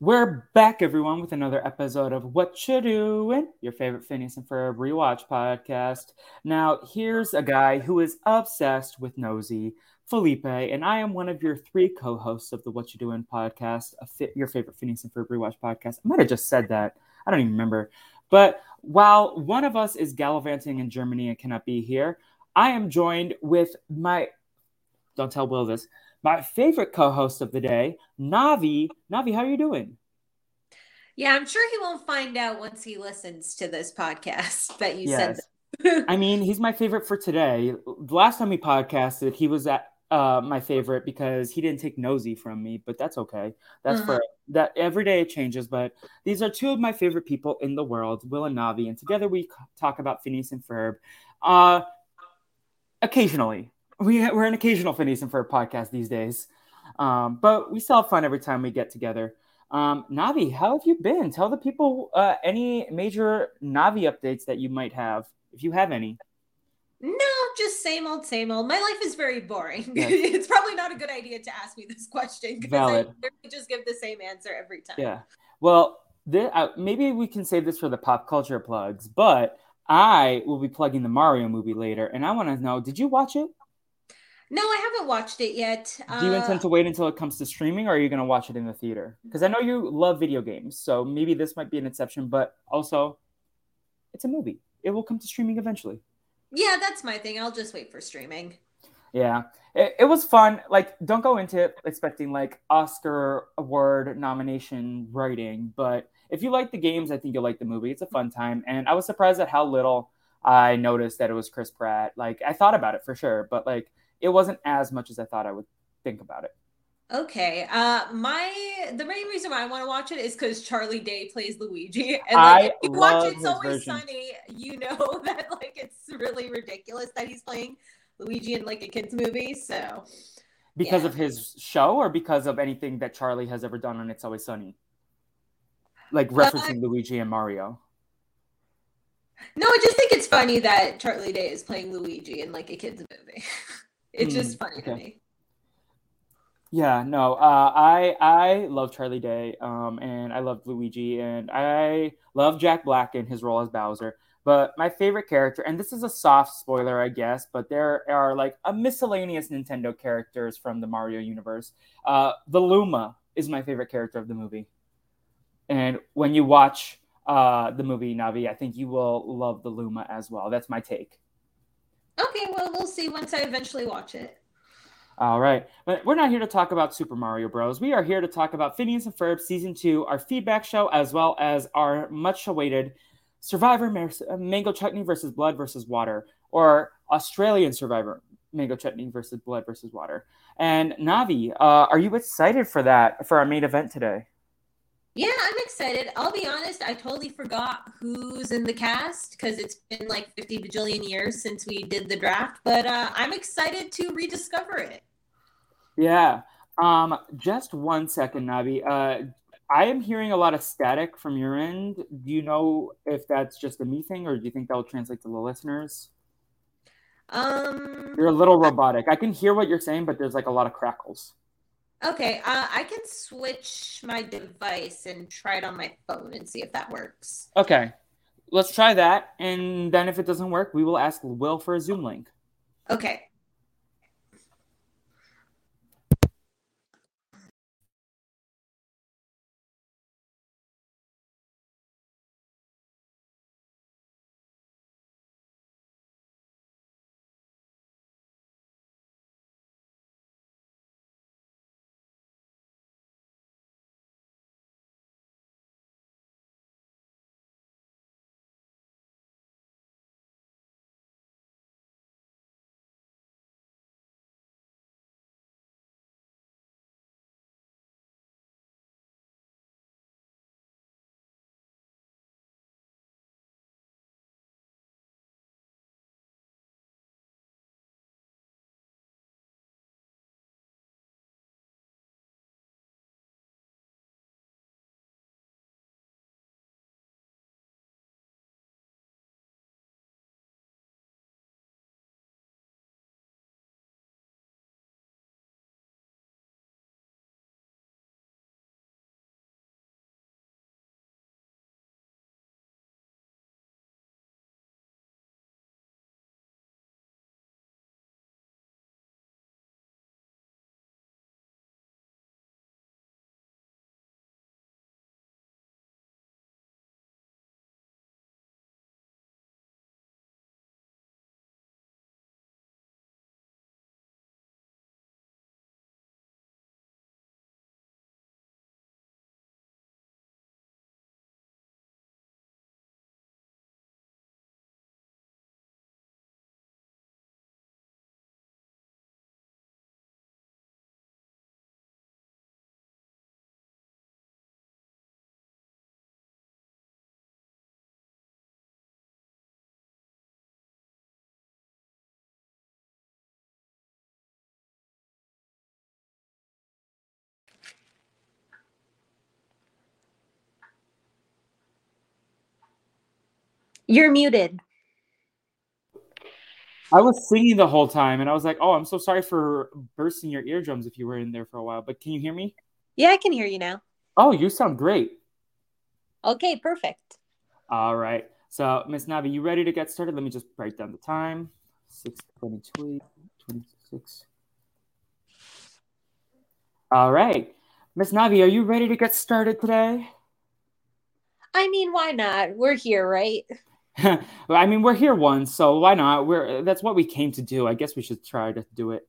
We're back, everyone, with another episode of Whatcha Doin, your favorite Phineas and Ferb rewatch podcast. Now, here's a guy who is obsessed with Nosy, Felipe, and I am one of your three co-hosts of the Whatcha Doin podcast, fi- your favorite Phineas and Ferb rewatch podcast. I might have just said that. I don't even remember. But while one of us is gallivanting in Germany and cannot be here, I am joined with my don't tell Will this my favorite co-host of the day, Navi. Navi, how are you doing? Yeah, I'm sure he won't find out once he listens to this podcast that you yes. said. I mean, he's my favorite for today. The last time we podcasted, he was at uh, my favorite because he didn't take nosy from me, but that's okay. That's uh-huh. for that every day it changes. But these are two of my favorite people in the world, Will and Navi, and together we talk about Phineas and Ferb. Uh, occasionally, we we're an occasional Phineas and Ferb podcast these days, um, but we still have fun every time we get together. Um, Navi, how have you been? Tell the people uh, any major Navi updates that you might have, if you have any. No, just same old, same old. My life is very boring. Yes. it's probably not a good idea to ask me this question because. I just give the same answer every time. Yeah. Well, th- uh, maybe we can save this for the pop culture plugs, but I will be plugging the Mario movie later, and I want to know: Did you watch it? No, I haven't watched it yet. Do you uh, intend to wait until it comes to streaming, or are you going to watch it in the theater? Because I know you love video games, so maybe this might be an exception. But also, it's a movie; it will come to streaming eventually. Yeah, that's my thing. I'll just wait for streaming. Yeah, it, it was fun. Like, don't go into it expecting like Oscar award nomination writing, but if you like the games, I think you'll like the movie. It's a fun time, and I was surprised at how little I noticed that it was Chris Pratt. Like, I thought about it for sure, but like it wasn't as much as I thought I would think about it. Okay. Uh my the main reason why I want to watch it is because Charlie Day plays Luigi. And like if you watch It's Always version. Sunny, you know that like it's really ridiculous that he's playing Luigi in like a kids movie. So because yeah. of his show or because of anything that Charlie has ever done on It's Always Sunny? Like referencing uh, Luigi and Mario. No, I just think it's funny that Charlie Day is playing Luigi in like a kids movie. It's mm, just funny okay. to me. Yeah, no, uh, I I love Charlie Day, um, and I love Luigi, and I love Jack Black in his role as Bowser. But my favorite character, and this is a soft spoiler, I guess, but there are like a miscellaneous Nintendo characters from the Mario universe. Uh, the Luma is my favorite character of the movie, and when you watch uh, the movie Navi, I think you will love the Luma as well. That's my take. Okay, well, we'll see once I eventually watch it. All right. But we're not here to talk about Super Mario Bros. We are here to talk about Phineas and Ferb Season 2, our feedback show, as well as our much awaited Survivor Mango Chutney versus Blood versus Water, or Australian Survivor Mango Chutney versus Blood versus Water. And Navi, uh, are you excited for that, for our main event today? Yeah, I'm excited. I'll be honest, I totally forgot who's in the cast because it's been like 50 bajillion years since we did the draft, but uh, I'm excited to rediscover it. Yeah. Um, just one second, Navi. Uh, I am hearing a lot of static from your end. Do you know if that's just a me thing, or do you think that will translate to the listeners? Um, you're a little robotic. I can hear what you're saying, but there's like a lot of crackles. Okay, uh, I can switch my device and try it on my phone and see if that works. Okay, let's try that, and then if it doesn't work, we will ask Will for a Zoom link. Okay. You're muted. I was singing the whole time and I was like, oh, I'm so sorry for bursting your eardrums if you were in there for a while. But can you hear me? Yeah, I can hear you now. Oh, you sound great. Okay, perfect. All right. So, Miss Navi, you ready to get started? Let me just write down the time 622, 26. All right. Miss Navi, are you ready to get started today? I mean, why not? We're here, right? I mean, we're here once, so why not? We're that's what we came to do. I guess we should try to do it.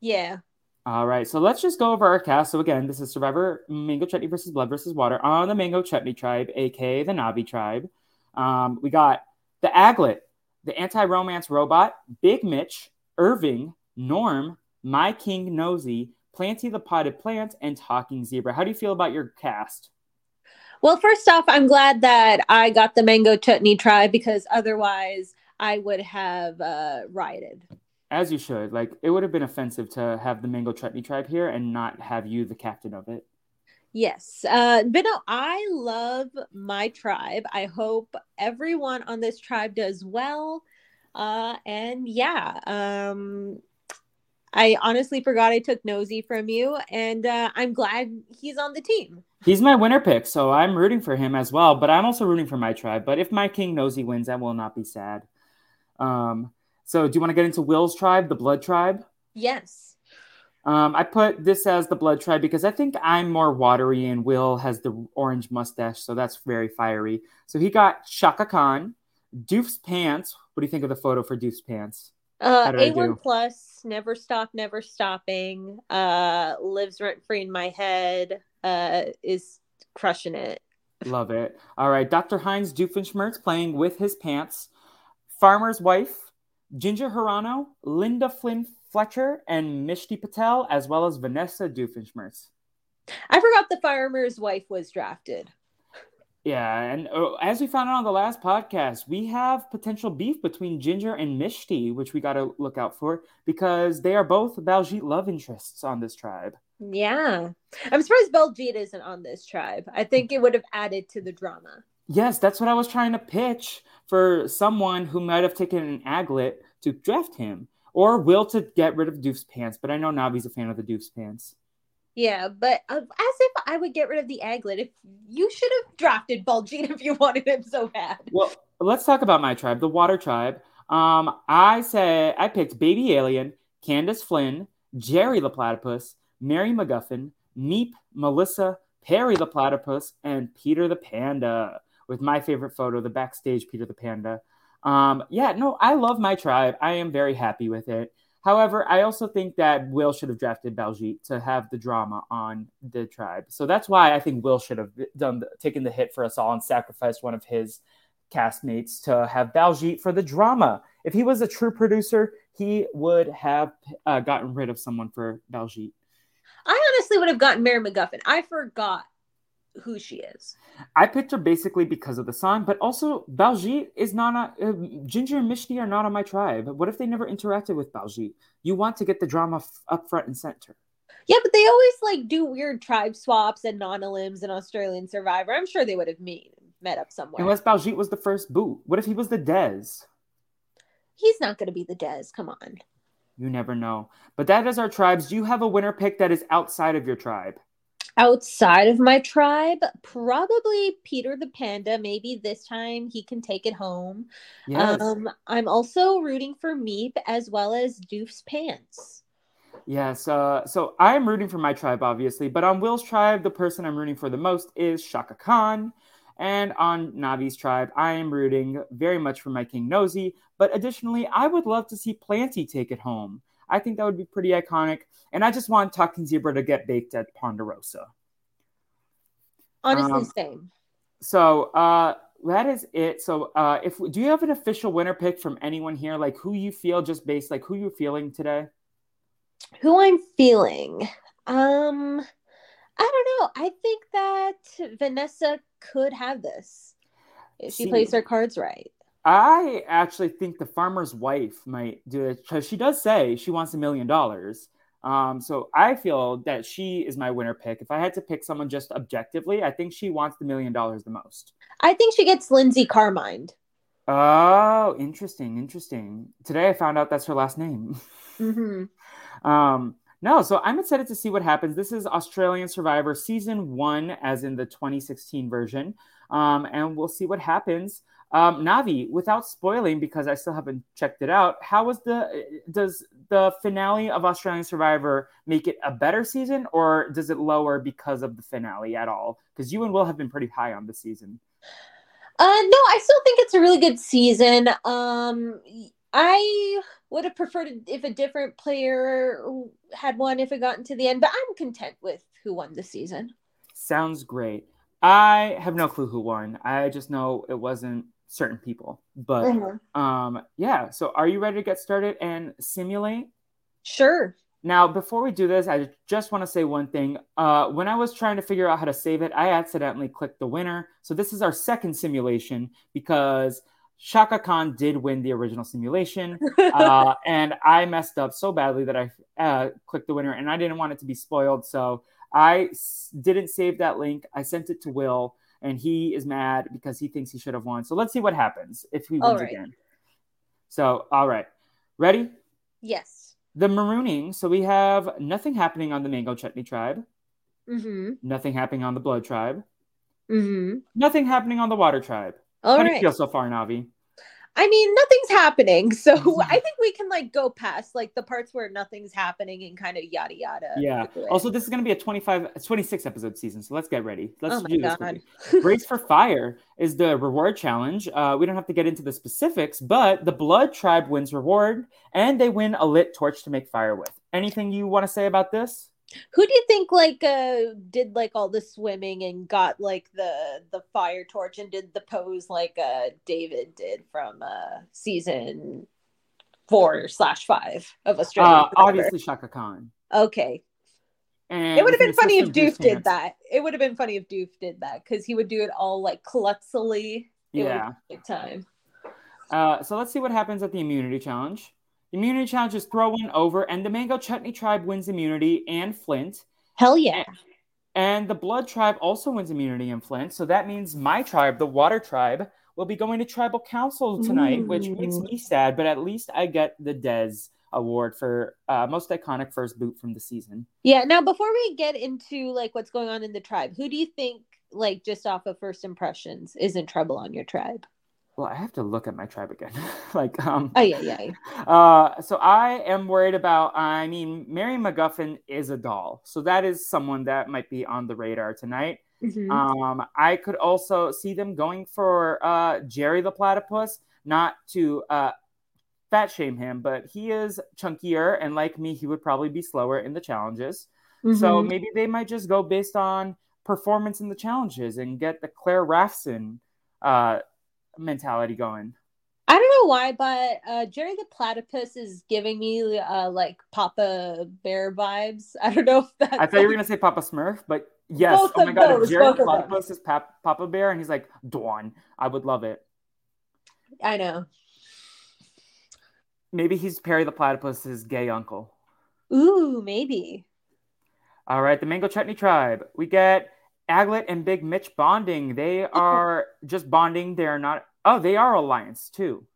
Yeah. All right, so let's just go over our cast. So again, this is Survivor Mango Chutney versus Blood versus Water on the Mango Chutney tribe, aka the Navi tribe. Um, we got the Aglet, the anti-romance robot, Big Mitch, Irving, Norm, My King Nosy, Planty the Potted Plant, and Talking Zebra. How do you feel about your cast? Well, first off, I'm glad that I got the Mango Chutney tribe because otherwise I would have uh, rioted. As you should. Like, it would have been offensive to have the Mango Chutney tribe here and not have you the captain of it. Yes. Uh, but no, I love my tribe. I hope everyone on this tribe does well. Uh, and yeah, um, I honestly forgot I took Nosy from you, and uh, I'm glad he's on the team. He's my winner pick, so I'm rooting for him as well. But I'm also rooting for my tribe. But if my king Nosy wins, I will not be sad. Um, so do you want to get into Will's tribe, the Blood tribe? Yes. Um, I put this as the Blood tribe because I think I'm more watery, and Will has the orange mustache, so that's very fiery. So he got Chaka Khan, Doof's pants. What do you think of the photo for Doof's pants? Uh, A1 plus, never stop, never stopping. Uh, lives rent free in my head. Uh, is crushing it. Love it. All right, Dr. Heinz Doofenshmirtz playing with his pants. Farmer's wife, Ginger Hirano, Linda Flynn Fletcher, and Mishti Patel, as well as Vanessa Doofenshmirtz. I forgot the farmer's wife was drafted. Yeah, and uh, as we found out on the last podcast, we have potential beef between Ginger and Mishti, which we got to look out for because they are both Baljeet love interests on this tribe. Yeah, I'm surprised Baljeet isn't on this tribe. I think it would have added to the drama. Yes, that's what I was trying to pitch for someone who might have taken an aglet to draft him, or Will to get rid of Doof's pants. But I know Navi's a fan of the Doof's pants. Yeah, but uh, as if I would get rid of the aglet. If you should have drafted Baljeet if you wanted him so bad. Well, let's talk about my tribe, the Water Tribe. Um, I said I picked Baby Alien, Candace Flynn, Jerry the Platypus, Mary McGuffin, Meep, Melissa, Perry the Platypus, and Peter the Panda. With my favorite photo, the backstage Peter the Panda. Um, yeah, no, I love my tribe. I am very happy with it. However, I also think that Will should have drafted Baljeet to have the drama on the tribe. So that's why I think Will should have done the, taken the hit for us all and sacrificed one of his castmates to have Baljeet for the drama. If he was a true producer, he would have uh, gotten rid of someone for Baljeet. I honestly would have gotten Mary McGuffin. I forgot who she is. I picked her basically because of the song, but also Baljeet is not a uh, Ginger and Mishti are not on my tribe. What if they never interacted with Baljeet? You want to get the drama f- up front and center. Yeah, but they always like do weird tribe swaps and non-elims and Australian Survivor. I'm sure they would have meet met up somewhere. Unless Baljeet was the first boot. What if he was the Dez? He's not going to be the Dez. Come on. You never know. But that is our tribes. Do you have a winner pick that is outside of your tribe? Outside of my tribe probably peter the panda maybe this time he can take it home yes. um i'm also rooting for meep as well as doof's pants yes uh so i'm rooting for my tribe obviously but on will's tribe the person i'm rooting for the most is Chaka khan and on Navi's tribe, I am rooting very much for my King Nosy. But additionally, I would love to see Planty take it home. I think that would be pretty iconic. And I just want Talking Zebra to get baked at Ponderosa. Honestly, um, same. So uh, that is it. So uh, if do you have an official winner pick from anyone here? Like who you feel just based like who you're feeling today? Who I'm feeling. Um I don't know. I think that Vanessa could have this if she See, plays her cards right. I actually think the farmer's wife might do it because she does say she wants a million dollars. Um, so I feel that she is my winner pick. If I had to pick someone just objectively, I think she wants the million dollars the most. I think she gets Lindsay Carmine. Oh, interesting, interesting. Today I found out that's her last name. Mm-hmm. um, no, so I'm excited to see what happens. This is Australian Survivor season one, as in the 2016 version, um, and we'll see what happens. Um, Navi, without spoiling, because I still haven't checked it out, how was the does the finale of Australian Survivor make it a better season, or does it lower because of the finale at all? Because you and Will have been pretty high on the season. Uh, no, I still think it's a really good season. Um, I would have preferred if a different player had won if it got into the end, but I'm content with who won the season. Sounds great. I have no clue who won. I just know it wasn't certain people. But Mhm. um, yeah. So are you ready to get started and simulate? Sure. Now, before we do this, I just want to say one thing. Uh, when I was trying to figure out how to save it, I accidentally clicked the winner. So this is our second simulation because Chaka Khan did win the original simulation, uh, and I messed up so badly that I uh, clicked the winner, and I didn't want it to be spoiled. So I s- didn't save that link. I sent it to Will, and he is mad because he thinks he should have won. So let's see what happens if he wins right. again. So, all right, ready? yes. The marooning. So we have nothing happening on the Mango Chutney tribe, Mm-hmm. nothing happening on the Blood tribe, Mm-hmm. nothing happening on the Water tribe. All How do you feel so far, Navi? I mean, nothing's happening, so I think we can like go past like the parts where nothing's happening and kind of yada yada. Yeah. Also, this is going to be a 25, 26 episode season, so let's get ready. Let's oh do this. Brace for Fire is the reward challenge. Uh, we don't have to get into the specifics, but the Blood tribe wins reward, and they win a lit torch to make fire with. Anything you want to say about this? Who do you think like uh did like all the swimming and got like the the fire torch and did the pose like uh David did from uh season four slash five of Australia? Uh, obviously, Chaka Khan. Okay. And It would have been funny if Doof did that. It would have been funny if Doof did that because he would do it all like klutzily. It Yeah. have been a good time. Uh, so let's see what happens at the immunity challenge. Immunity challenge is throw one over, and the Mango Chutney tribe wins immunity and Flint. Hell yeah. And the Blood tribe also wins immunity and Flint. So that means my tribe, the Water tribe, will be going to tribal council tonight, which makes me sad, but at least I get the Dez award for uh, most iconic first boot from the season. Yeah. Now, before we get into like what's going on in the tribe, who do you think, like just off of first impressions, is in trouble on your tribe? Well, I have to look at my tribe again. like, um, Oh yeah, yeah. Uh, so I am worried about. I mean, Mary McGuffin is a doll, so that is someone that might be on the radar tonight. Mhm. Um, I could also see them going for uh, Jerry the platypus, not to uh, fat shame him, but he is chunkier, and like me, he would probably be slower in the challenges. So Mhm. maybe they might just go based on performance in the challenges and get the Claire Raffson uh, mentality going. I don't know why, but uh, Jerry the platypus is giving me uh, like Papa Bear vibes. I don't know if that's. I thought you were gonna say Papa Smurf, but yes. Both oh my god, those, if Jerry the. Platypus is Pap- Papa Bear and he's like Dawn, I would love it. I know. Maybe he's Perry the Platypus's gay uncle. Ooh, maybe. All right, the Mango Chutney Tribe. We get Aglet and Big Mitch bonding. They are just bonding. They're not. Oh, they are alliance too.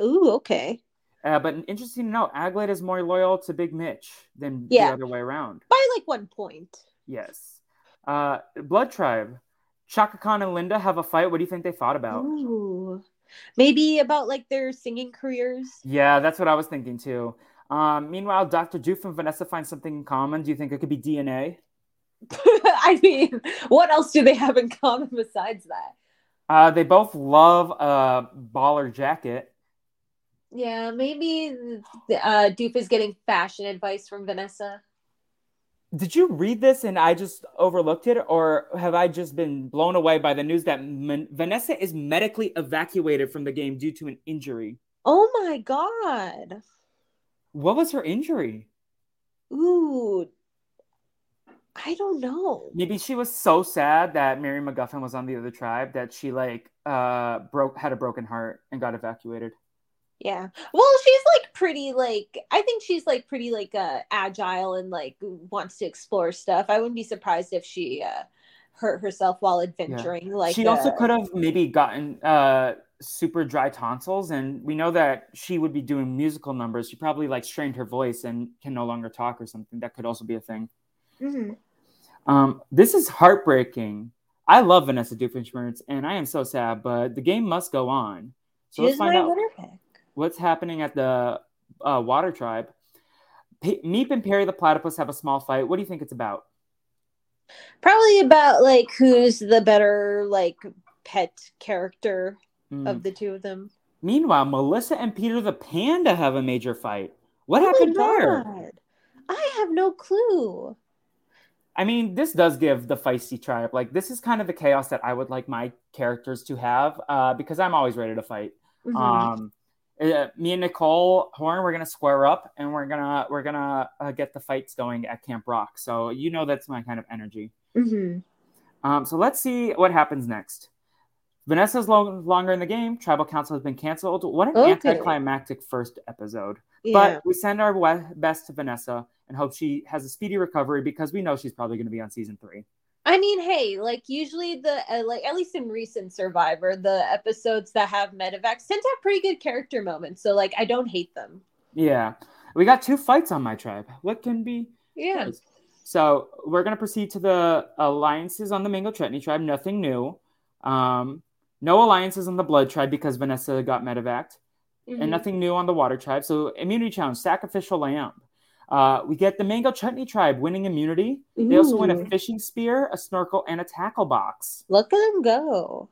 Ooh, okay. Uh, but interesting to know, Aglet is more loyal to Big Mitch than Yeah. the other way around. By like one point. Yes. Uh, Blood Tribe. Chaka Khan and Linda have a fight. What do you think they fought about? Ooh. Maybe about like their singing careers. Yeah, that's what I was thinking too. Um, meanwhile, Dr. Doof and Vanessa find something in common. Do you think it could be DNA? I mean, what else do they have in common besides that? Uh, they both love a baller jacket. Yeah, maybe uh, Doof is getting fashion advice from Vanessa. Did you read this and I just overlooked it, or have I just been blown away by the news that Man- Vanessa is medically evacuated from the game due to an injury? Oh my god. What was her injury? Ooh. I don't know. Maybe she was so sad that Mary McGuffin was on the other tribe that she like uh broke had a broken heart and got evacuated. Yeah. Well, she's like pretty like I think she's like pretty like uh agile and like wants to explore stuff. I wouldn't be surprised if she uh hurt herself while adventuring. Yeah. Like she also uh, could have maybe gotten uh super dry tonsils and we know that she would be doing musical numbers she probably like strained her voice and can no longer talk or something that could also be a thing mm-hmm. um, this is heartbreaking i love vanessa doofenshmirtz and i am so sad but the game must go on so she let's find out what's happening at the uh, water tribe P- meep and perry the platypus have a small fight what do you think it's about probably about like who's the better like pet character mm. of the two of them. Meanwhile, Melissa and Peter the Panda have a major fight. What oh happened there? I have no clue. I mean, this does give the feisty tribe like this is kind of the chaos that I would like my characters to have uh, because I'm always ready to fight. Mm-hmm. Um, uh, me and Nicole Horn, we're gonna square up and we're gonna we're gonna uh, get the fights going at Camp Rock. So you know that's my kind of energy. Mm-hmm. Um, so let's see what happens next. Vanessa's long, longer in the game. Tribal Council has been canceled. What an okay. anticlimactic first episode. Yeah. But we send our best to Vanessa and hope she has a speedy recovery because we know she's probably going to be on season three. I mean, hey, like usually the uh, like at least in recent Survivor, the episodes that have medevacs tend to have pretty good character moments. So like, I don't hate them. Yeah, we got two fights on my tribe. What can be? Yeah. So we're gonna proceed to the alliances on the Mango Chutney tribe. Nothing new. Um, no alliances on the Blood tribe because Vanessa got medevaced, mm-hmm. and nothing new on the Water tribe. So immunity challenge, sacrificial lamb. Uh, we get the Mango Chutney tribe winning immunity. Ooh. They also win a fishing spear, a snorkel, and a tackle box. Look at them go.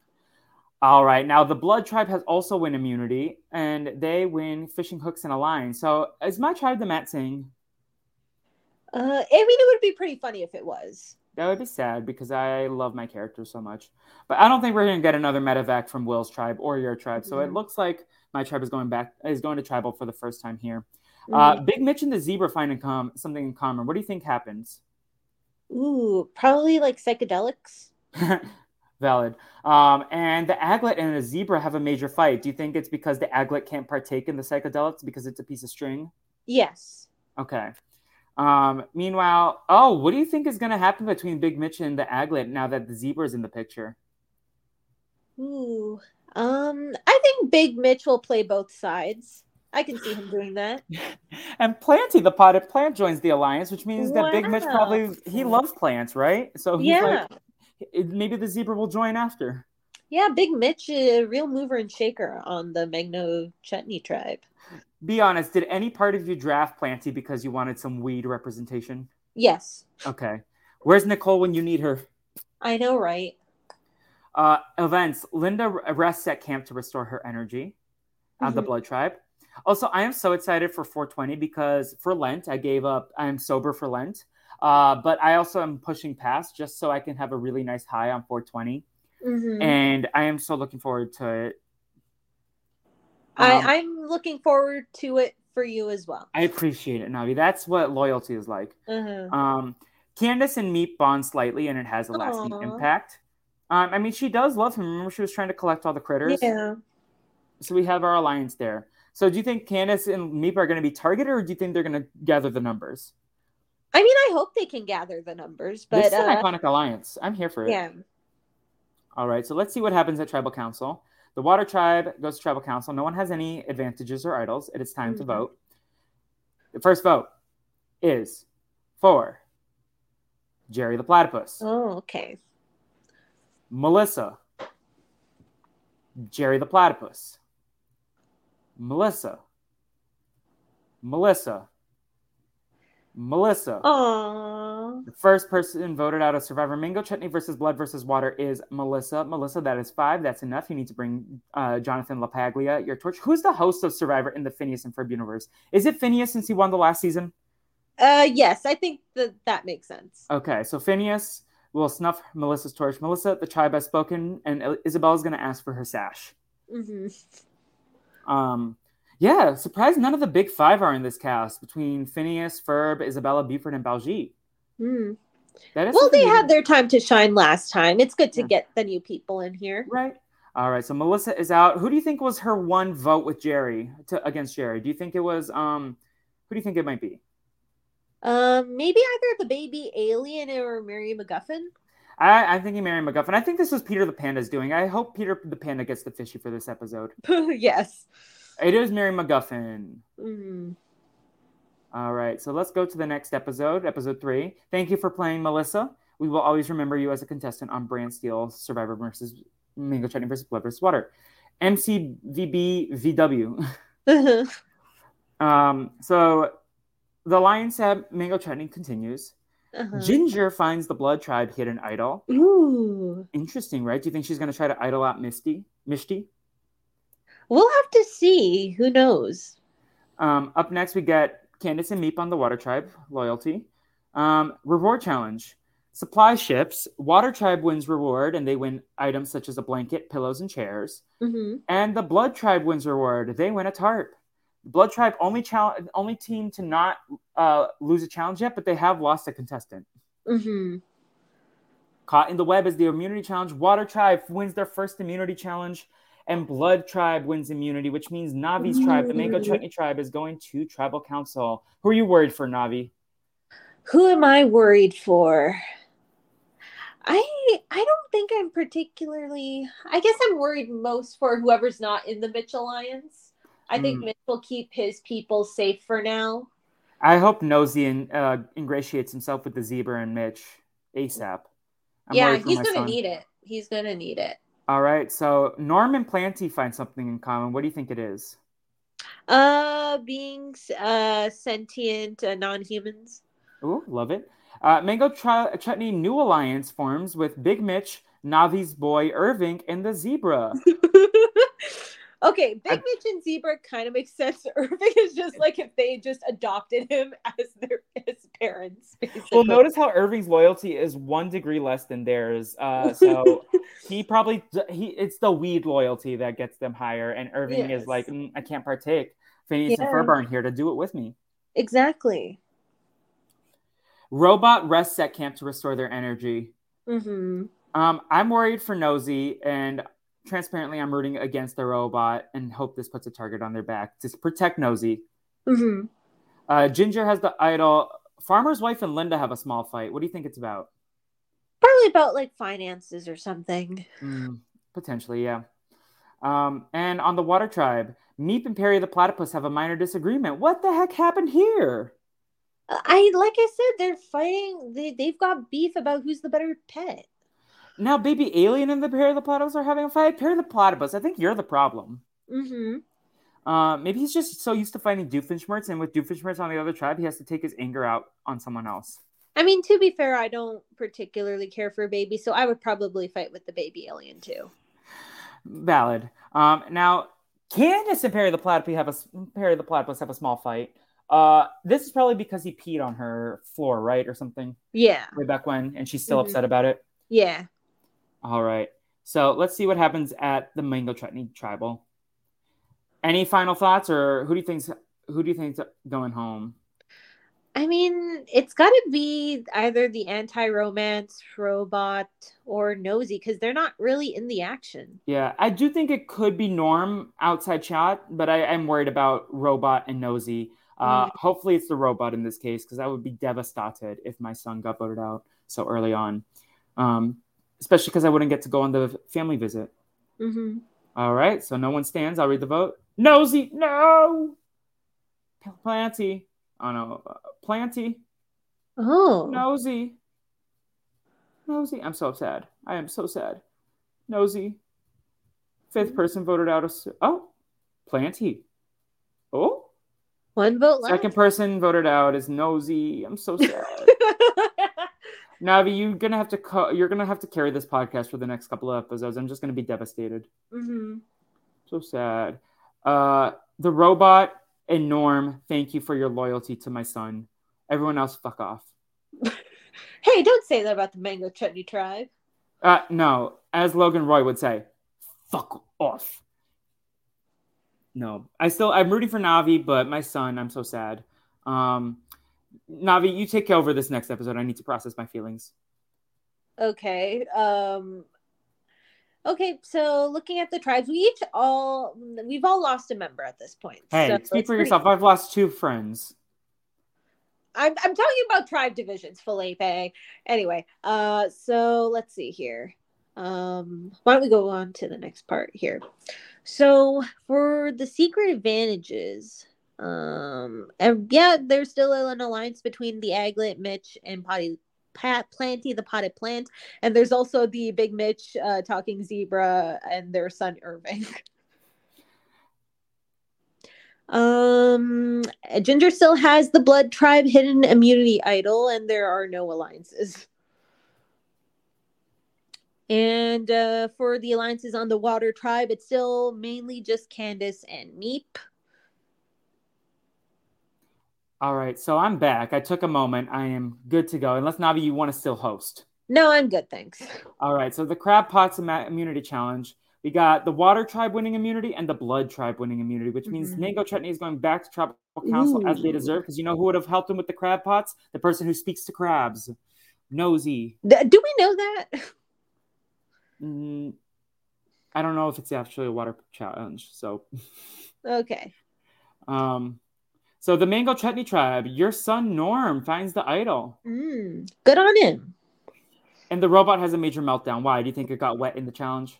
All right. Now, the Blood tribe has also win immunity, and they win fishing hooks and a line. So, is my tribe the Matt Sing? Uh, I mean, it would be pretty funny if it was. That would be sad because I love my character so much. But I don't think we're going to get another medevac from Will's tribe or your tribe. So mm-hmm. it looks like my tribe is going back is going to tribal for the first time here. Uh. Uh, Big Mitch and the zebra find in com- something in common. What do you think happens? Ooh, probably like psychedelics. Valid. Um, and the aglet and the zebra have a major fight. Do you think it's because the aglet can't partake in the psychedelics because it's a piece of string? Yes. Okay. Um, meanwhile, oh, what do you think is going to happen between Big Mitch and the Aglet now that the zebra is in the picture? Ooh, um, I think Big Mitch will play both sides. I can see him doing that. and Planty, the potted plant, joins the alliance, which means wow. that Big Mitch probably he loves plants, right? So he's yeah. like, maybe the zebra will join after. Yeah, Big Mitch, a real mover and shaker on the Mango Chutney tribe be honest, did any part of you draft Planty because you wanted some weed representation? Yes. Okay. Where's Nicole when you need her? I know, right? Uh, events. Linda rests at camp to restore her energy mm-hmm. of the Blood Tribe. Also, I am so excited for 420 because for Lent, I gave up. I am sober for Lent. Uh, but I also am pushing past just so I can have a really nice high on 420. Mm-hmm. And I am so looking forward to it. Um, I, I'm looking forward to it for you as well. I appreciate it, Navi. That's what loyalty is like. Mm-hmm. Um, Candace and Meep bond slightly, and it has a lasting Aww. impact. Um, I mean, she does love him. Remember, she was trying to collect all the critters. Yeah. So we have our alliance there. So do you think Candace and Meep are going to be targeted, or do you think they're going to gather the numbers? I mean, I hope they can gather the numbers, but this is an uh, iconic alliance. I'm here for it. Yeah. All right, so let's see what happens at Tribal Council. The Water Tribe goes to Tribal Council. No one has any advantages or idols. It is time mm-hmm. to vote. The first vote is for Jerry the Platypus. Oh, okay. Melissa. Jerry the Platypus. Melissa. Melissa. Melissa. Aww. The first person voted out of Survivor Mango Chutney versus Blood versus Water is Melissa. Melissa, that is five. That's enough. You need to bring uh, Jonathan LaPaglia your torch. Who's the host of Survivor in the Phineas and Ferb universe? Is it Phineas since he won the last season? Uh, yes, I think that that makes sense. Okay, so Phineas will snuff Melissa's torch. Melissa, the tribe has spoken, and Isabel is going to ask for her sash. Mm-hmm. Um, yeah, surprised none of the big five are in this cast between Phineas, Ferb, Isabella, Buford, and Baljeet. Mm. well, they had their time to shine last time. It's good to yeah. get the new people in here. Right. All right. So Melissa is out. Who do you think was her one vote with Jerry to, against Jerry? Do you think it was um who do you think it might be? Um, maybe either the baby alien or Mary McGuffin. I, I'm thinking Mary McGuffin. I think this was Peter the Panda's doing. I hope Peter the Panda gets the fishy for this episode. yes. It is Mary McGuffin. Mhm. All right, so let's go to the next episode, episode three. Thank you for playing, Melissa. We will always remember you as a contestant on Brand Steel Survivor versus Mango Chutney versus Blood versus Water. MCVB VW. um, so the Lion Sab Mango Chutney continues. Uh-huh. Ginger finds the Blood Tribe hidden idol. Ooh. Interesting, right? Do you think she's going to try to idol out Mishti? Mishti? We'll have to see. Who knows? Um, up next, we get Candace and Meep on the Water Tribe loyalty. Um, reward challenge. Supply ships. Water Tribe wins reward, and they win items such as a blanket, pillows, and chairs. hmm And the Blood Tribe wins reward. They win a tarp. Blood Tribe only challenge, only team to not uh, lose a challenge yet, but they have lost a contestant. hmm Caught in the web is the immunity challenge. Water Tribe wins their first immunity challenge, and Blood Tribe wins immunity, which means Navi's tribe, the Mango Chutney tribe, is going to Tribal Council. Who are you worried for, Navi? Who am I worried for? I I don't think I'm particularly. I guess I'm worried most for whoever's not in the Mitch Alliance. I think Hmm. Mitch will keep his people safe for now. I hope Nosy in, uh, ingratiates himself with the zebra and Mitch ASAP. I'm yeah, he's gonna son. need it. He's gonna need it. All right, so Norm and Planty find something in common. What do you think it is? Uh, being uh sentient uh, non-humans. Ooh, love it. Uh, Mango Ch- Chutney New Alliance forms with Big Mitch, Navi's boy Irving, and the zebra. okay, Big I- Mitch and Zebra kind of makes sense. Irving is just like if they just adopted him as their his parents. Basically. Well, notice how Irving's loyalty is one degree less than theirs. Uh, so he probably he it's the weed loyalty that gets them higher, and Irving Yes. is like, "Mm, I can't partake. Phineas and Yeah. Ferb aren't here to do it with me. exactly. Robot rests at camp to restore their energy. hmm Um, I'm worried for Nosy, and transparently, I'm rooting against the robot and hope this puts a target on their back to protect Nosy. hmm Uh, Ginger has the idol. Farmer's wife and Linda have a small fight. What do you think it's about? Probably about like finances or something. Mm, potentially, yeah. Um, and on the Water Tribe, Meep and Perry the Platypus have a minor disagreement. What the heck happened here? I like I said, they're fighting. They they've got beef about who's the better pet. Now, baby alien and the Perry the Platypus are having a fight. Perry the Platypus, I think you're the problem. Mm-hmm. Uh, maybe he's just so used to fighting Doofenshmirtz, and with Doofenshmirtz on the other tribe, he has to take his anger out on someone else. I mean, to be fair, I don't particularly care for baby, so I would probably fight with the baby alien too. Valid. Um, now, Candace and Perry the Platypus have a Perry the Platypus have a small fight. Uh, this is probably because he peed on her floor, right, or something Yeah, way back when, and she's still Mhm. upset about it. yeah. All right. So let's see what happens at the Mango Chutney Tribal. Any final thoughts, or who do you think's who do you think's going home? I mean, it's got to be either the anti-romance robot or nosy because they're not really in the action. Yeah, I do think it could be Norm outside chat, but I am worried about Robot and Nosy. Uh, Mm. Hopefully, it's the robot in this case because I would be devastated if my son got voted out so early on, um, especially because I wouldn't get to go on the family visit. hmm All right, so no one stands. I'll read the vote. Nosy, no. Planty. Oh no, Planty. Oh, Nosy. Nosy. I'm so sad. I am so sad. Nosy. Fifth person voted out of. Oh, Planty. Oh, one vote left. second person voted out is Nosy. I'm so sad. Navi, you're gonna have to co- you're gonna have to carry this podcast for the next couple of episodes. I'm just gonna be devastated. hmm So sad. Uh, the robot and Norm, thank you for your loyalty to my son. Everyone else, fuck off. Hey, don't say that about the Mango Chutney Tribe. Uh, no, as Logan Roy would say, fuck off. No, I still I'm rooting for Navi, but my son, I'm so sad. Um, Navi, you take over this next episode. I need to process my feelings. Okay. Um Okay, so looking at the tribes, we each all we've all lost a member at this point. Hey, so speak for yourself. I've lost two friends. I'm I'm talking about tribe divisions, Felipe. Anyway, uh, so let's see here. Um, why don't we go on to the next part here? So for the secret advantages, um, and yeah, there's still an alliance between the Aglet, Mitch, and Potty Pat Planty, the potted plant, and there's also the Big Mitch uh, talking zebra and their son Irving. Um, Ginger still has the Blood Tribe hidden immunity idol, and there are no alliances. And uh, for the alliances on the Water Tribe, it's still mainly just Candace and Meep. All right, so I'm back. I took a moment. I am good to go. Unless Navi, you want to still host. No, I'm good, thanks. All right, so the Crab Pots Immunity Challenge. We got the Water Tribe winning immunity and the Blood Tribe winning immunity, which means mm-hmm. Mango Chutney is going back to Tribal Council Ooh. as they deserve. Because you know who would have helped him with the crab pots? The person who speaks to crabs, Nosy. Do we know that? Mm, I don't know if it's actually a water challenge. So, okay. Um, so the Mango Chutney tribe, your son Norm finds the idol. Mm, good on him. And the robot has a major meltdown. Why? Do you think it got wet in the challenge?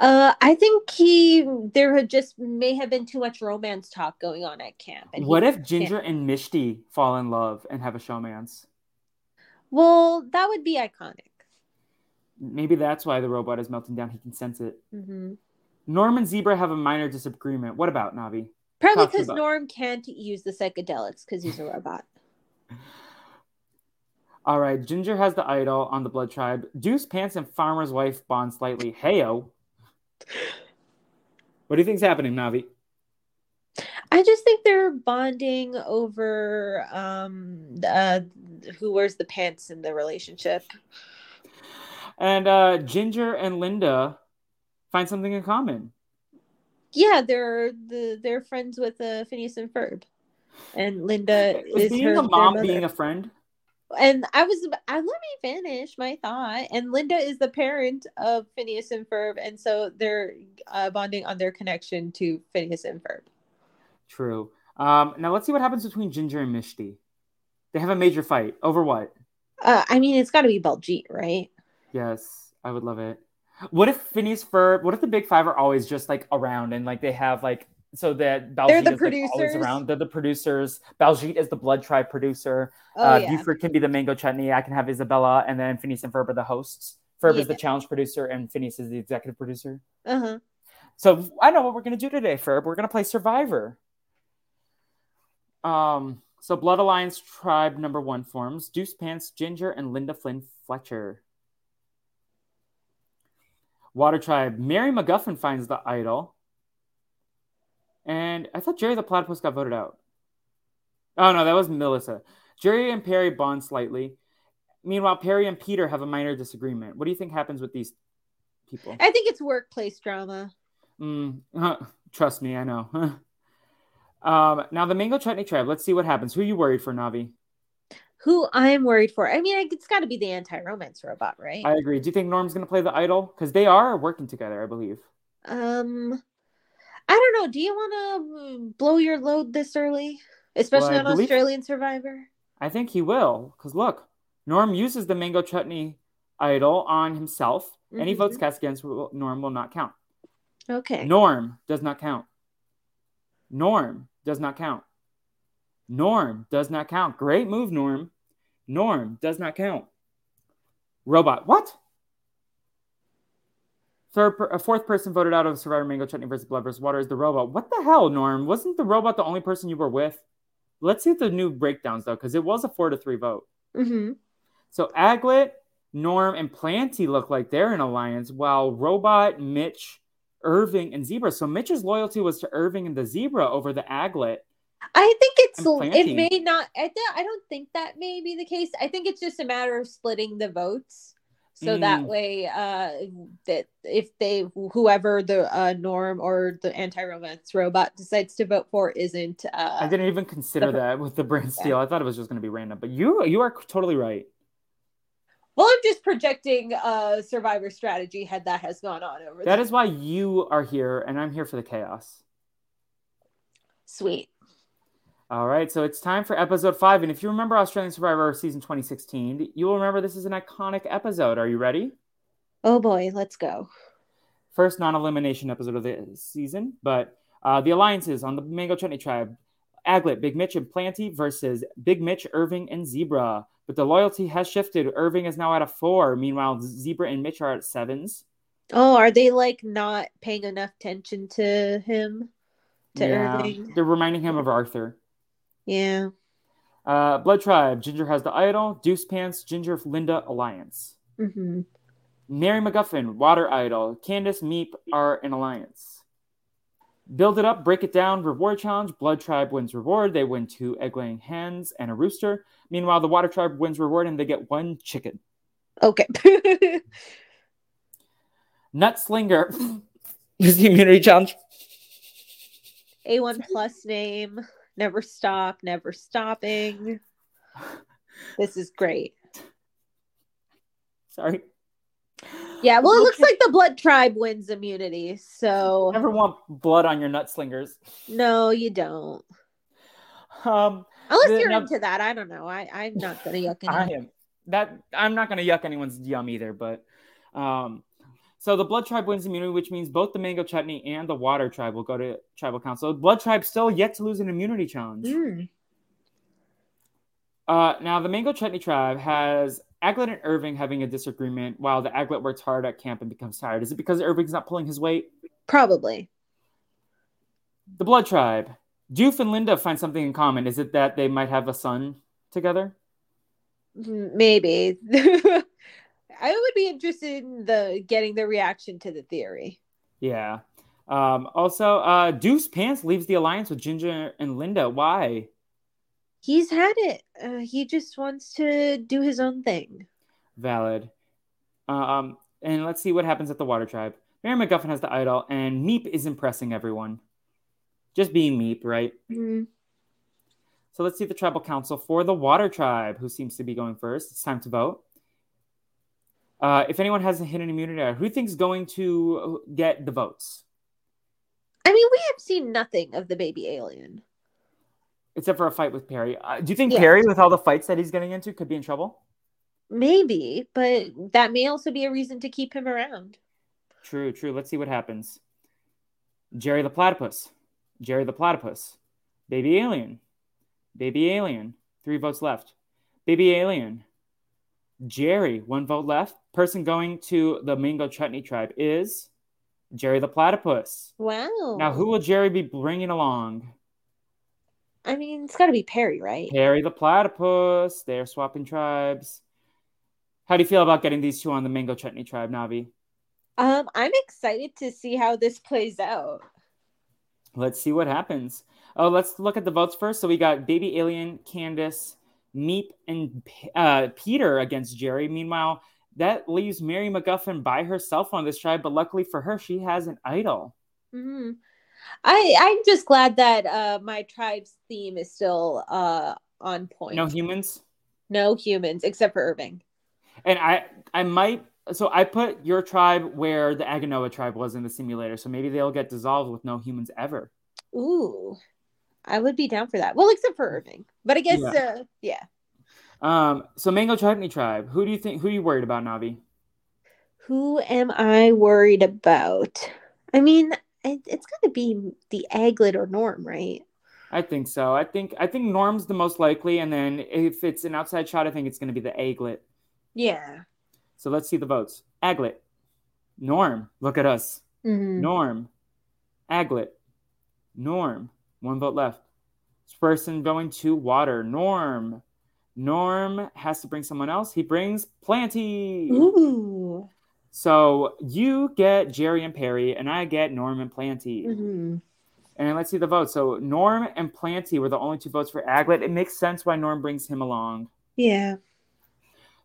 Uh, I think he there had just may have been too much romance talk going on at camp. What if Ginger and Mishti fall in love and have a showmance? Well, that would be iconic. Maybe that's why the robot is melting down. He can sense it. Mm-hmm. Norm and Zebra have a minor disagreement. What about Navi? Probably because Norm can't use the psychedelics because he's a robot. All right, Ginger has the idol on the Blood Tribe. Doof's Pants and Farmer's Wife bond slightly. Heyo. What do you think's happening, Navi? I just think they're bonding over um uh who wears the pants in the relationship. And uh Ginger and Linda find something in common. Yeah, they're the they're friends with uh, Phineas and Ferb, and Linda is, is her, a mom being a friend. And I was I let me finish my thought. And Linda is the parent of Phineas and Ferb, and so they're uh, bonding on their connection to Phineas and Ferb. True. Um, now let's see what happens between Ginger and Mishti. They have a major fight over what? Uh, I mean, it's got to be Baljeet, right? Yes, I would love it. What if Phineas Ferb? What if the Big Five are always just like around and like they have like so that Baljeet They're the is producers. Like, always around. They're the producers. Baljeet is the Blood Tribe producer. Oh, uh, yeah. Buford can be the Mango Chutney. I can have Isabella, and then Phineas and Ferb are the hosts. Ferb yeah. is the challenge producer, and Phineas is the executive producer. Uh huh. So I know what we're gonna do today, Ferb. We're gonna play Survivor. Um. So Blood Alliance Tribe number one forms Doof's Pants, Ginger, and Linda Flynn Fletcher. Water Tribe, Mary McGuffin finds the idol. And I thought Jerry the Platypus got voted out. Oh, no, that was Melissa. Jerry and Perry bond slightly. Meanwhile, Perry and Peter have a minor disagreement. What do you think happens with these people? I think it's workplace drama. Mm, trust me, I know. um, now, the Mango Chutney Tribe. Let's see what happens. Who are you worried for, Navi? Who I'm worried for. I mean, it's got to be the anti-romance robot, right? I agree. Do you think Norm's going to play the idol? Because they are working together, I believe. Um, I don't know. Do you want to blow your load this early, especially well, on believe... Australian Survivor? I think he will. Because look, Norm uses the mango chutney idol on himself. Mm-hmm. Any votes cast against Norm will not count. Okay. Norm does not count. Norm does not count. Norm does not count. Great move, Norm. Norm does not count. Robot. What? Third, a fourth person voted out of Survivor Mango Chutney versus Blood versus Water is the robot. What the hell, Norm? Wasn't the robot the only person you were with? Let's see the new breakdowns though, because it was a four to three vote. Mm-hmm. So Aglet, Norm, and Planty look like they're in alliance, while Robot, Mitch, Irving, and Zebra. So Mitch's loyalty was to Irving and the Zebra over the Aglet. I think it's it may not. I th- I don't think that may be the case. I think it's just a matter of splitting the votes, so mm. that way, uh, that if they whoever the uh, norm or the anti-romance robot decides to vote for isn't. Uh, I didn't even consider the, that with the brand steal. Yeah. I thought it was just going to be random, but you you are totally right. Well, I'm just projecting a survivor strategy had that has gone on over. That there. is why you are here, and I'm here for the chaos. Sweet. All right, so it's time for episode five. And if you remember Australian Survivor season 2016, you will remember this is an iconic episode. Are you ready? Oh boy, let's go. First non elimination episode of the season, but uh, the alliances on the Mango Chutney Tribe Aglet, Big Mitch, and Planty versus Big Mitch, Irving, and Zebra. But the loyalty has shifted. Irving is now at a four. Meanwhile, Zebra and Mitch are at sevens. Oh, are they like not paying enough attention to him? To yeah, Irving? They're reminding him of Arthur. Yeah. Uh, Blood Tribe, Ginger has the idol. Doof's Pants, Ginger, Linda, Alliance. Mm-hmm. Mary McGuffin, Water Idol. Candace, Meep are in Alliance. Build it up, break it down, reward challenge. Blood Tribe wins reward. They win two egg laying hens and a rooster. Meanwhile, the Water Tribe wins reward and they get one chicken. Okay. Nutslinger is the immunity challenge. A1 plus name never stop, never stopping. This is great. Sorry. Yeah, well, it looks like the blood tribe wins immunity. So never want blood on your nut slingers. No, you don't. Um, unless the, you're now, into that, I don't know. I I'm not gonna yuck. Anyone. I am that I'm not gonna yuck anyone's yum either. But um, so the Blood Tribe wins immunity, which means both the Mango Chutney and the Water Tribe will go to Tribal Council. Blood Tribe still yet to lose an immunity challenge. Mm. Uh, now the Mango Chutney Tribe has Aglet and Irving having a disagreement while the Aglet works hard at camp and becomes tired. Is it because Irving's not pulling his weight? Probably. The Blood Tribe. Doof and Linda find something in common. Is it that they might have a son together? Maybe. I would be interested in the getting the reaction to the theory. Yeah. Um, also, uh, Doof's Pants leaves the alliance with Ginger and Linda. Why? He's had it. Uh, he just wants to do his own thing. Valid. Um, and let's see what happens at the Water Tribe. Mary McGuffin has the idol, and Meep is impressing everyone. Just being Meep, right? Mm-hmm. So let's see the tribal council for the Water Tribe, who seems to be going first. It's time to vote. Uh, if anyone has a hidden immunity, who thinks going to get the votes? I mean, we have seen nothing of the baby alien, except for a fight with Perry. Uh, do you think yeah. Perry, with all the fights that he's getting into, could be in trouble? Maybe, but that may also be a reason to keep him around. True, true. Let's see what happens. Jerry the platypus. Jerry the platypus. Baby alien. Baby alien. Three votes left. Baby alien. Jerry, one vote left. Person going to the Mango Chutney tribe is Jerry the Platypus. Wow. Now, who will Jerry be bringing along? I mean, it's got to be Perry, right? Perry the Platypus. They're swapping tribes. How do you feel about getting these two on the Mango Chutney tribe, Navi? Um, I'm excited to see how this plays out. Let's see what happens. Oh, let's look at the votes first. So we got Baby Alien, Candace, Meep and uh, Peter against Jerry. Meanwhile, that leaves Mary McGuffin by herself on this tribe, but luckily for her, she has an idol. Mm-hmm. I I'm just glad that uh, my tribe's theme is still uh, on point. No humans. No humans except for Irving. And I I might so I put your tribe where the Aganoa tribe was in the simulator, so maybe they'll get dissolved with no humans ever. Ooh, I would be down for that. Well, except for Irving, but I guess yeah. Uh, yeah. Um, so Mango Chutney Tribe. Who do you think? Who are you worried about, Navi? Who am I worried about? I mean, it, it's to be the Aglet or Norm, right? I think so. I think I think Norm's the most likely, and then if it's an outside shot, I think it's going to be the Aglet. Yeah. So let's see the votes. Aglet, Norm. Look at us. Mm-hmm. Norm, Aglet, Norm. One vote left. This person going to water. Norm. Norm has to bring someone else. He brings Planty. Ooh. So you get Jerry and Perry, and I get Norm and Planty. Mm-hmm. And let's see the votes. So Norm and Planty were the only two votes for Aglet. It makes sense why Norm brings him along. Yeah.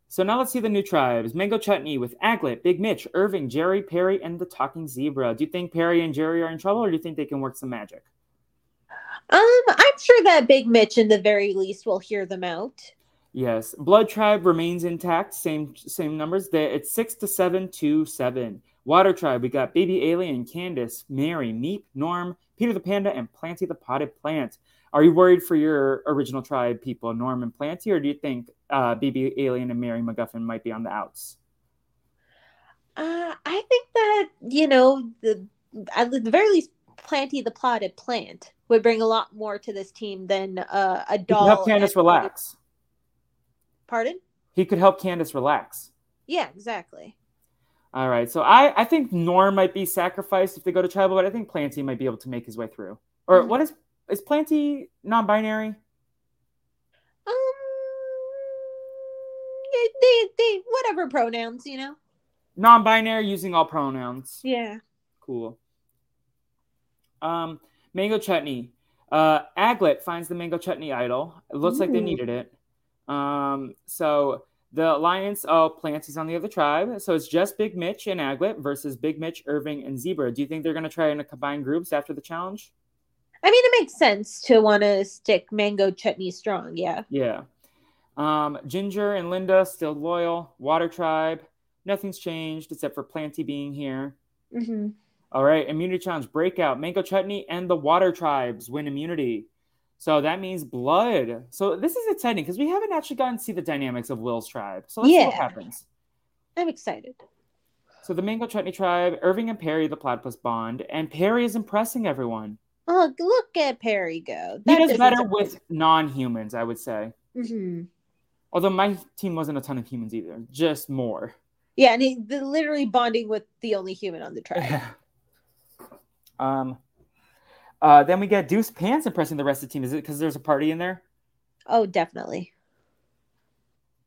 So now let's see the new tribes. Mango Chutney with Aglet, Big Mitch, Irving, Jerry, Perry, and the Talking Zebra. Do you think Perry and Jerry are in trouble, or do you think they can work some magic? Um, I'm sure that Big Mitch, in the very least, will hear them out. Yes, Blood Tribe remains intact. Same same numbers. There, it's six to seven to seven. Water Tribe, we got Baby Alien, Candace, Mary, Meep, Norm, Peter the Panda, and Planty the Potted Plant. Are you worried for your original tribe people, Norm and Planty, or do you think uh, BB Alien and Mary McGuffin might be on the outs? Uh, I think that you know the at the very least, Planty the plotted plant would bring a lot more to this team than uh, a doll. help Candace relax. Pardon? He could help Candace relax. Yeah, exactly. All right, so I I think Norm might be sacrificed if they go to tribal, but I think Planty might be able to make his way through. Or mm-hmm. what is is Planty non-binary? Um, they they whatever pronouns, you know. Non-binary using all pronouns. Yeah. Cool. Um, mango chutney. Uh, Aglet finds the mango chutney idol. It looks Ooh. like they needed it. Um, so the alliance of Planty's on the other tribe. So it's just Big Mitch and Aglet versus Big Mitch, Irving, and Zebra. Do you think they're going to try in a combined groups after the challenge? I mean, it makes sense to want to stick mango chutney strong. Yeah. Yeah. Um, Ginger and Linda still loyal. Water tribe. Nothing's changed except for Planty being here. Mm-hmm. All right, immunity challenge breakout. Mango Chutney and the Water Tribes win immunity. So that means blood. So this is exciting because we haven't actually gotten to see the dynamics of Will's tribe. So let's yeah. see what happens. I'm excited. So the Mango Chutney tribe, Irving and Perry, the platypus bond, and Perry is impressing everyone. Oh, look at Perry go. That he does better with non-humans, I would say. Mm-hmm. Although my team wasn't a ton of humans either, just more. Yeah, and he literally bonding with the only human on the tribe. Um, uh, then we get Doof's Pants impressing the rest of the team. Is it because there's a party in there? Oh, definitely.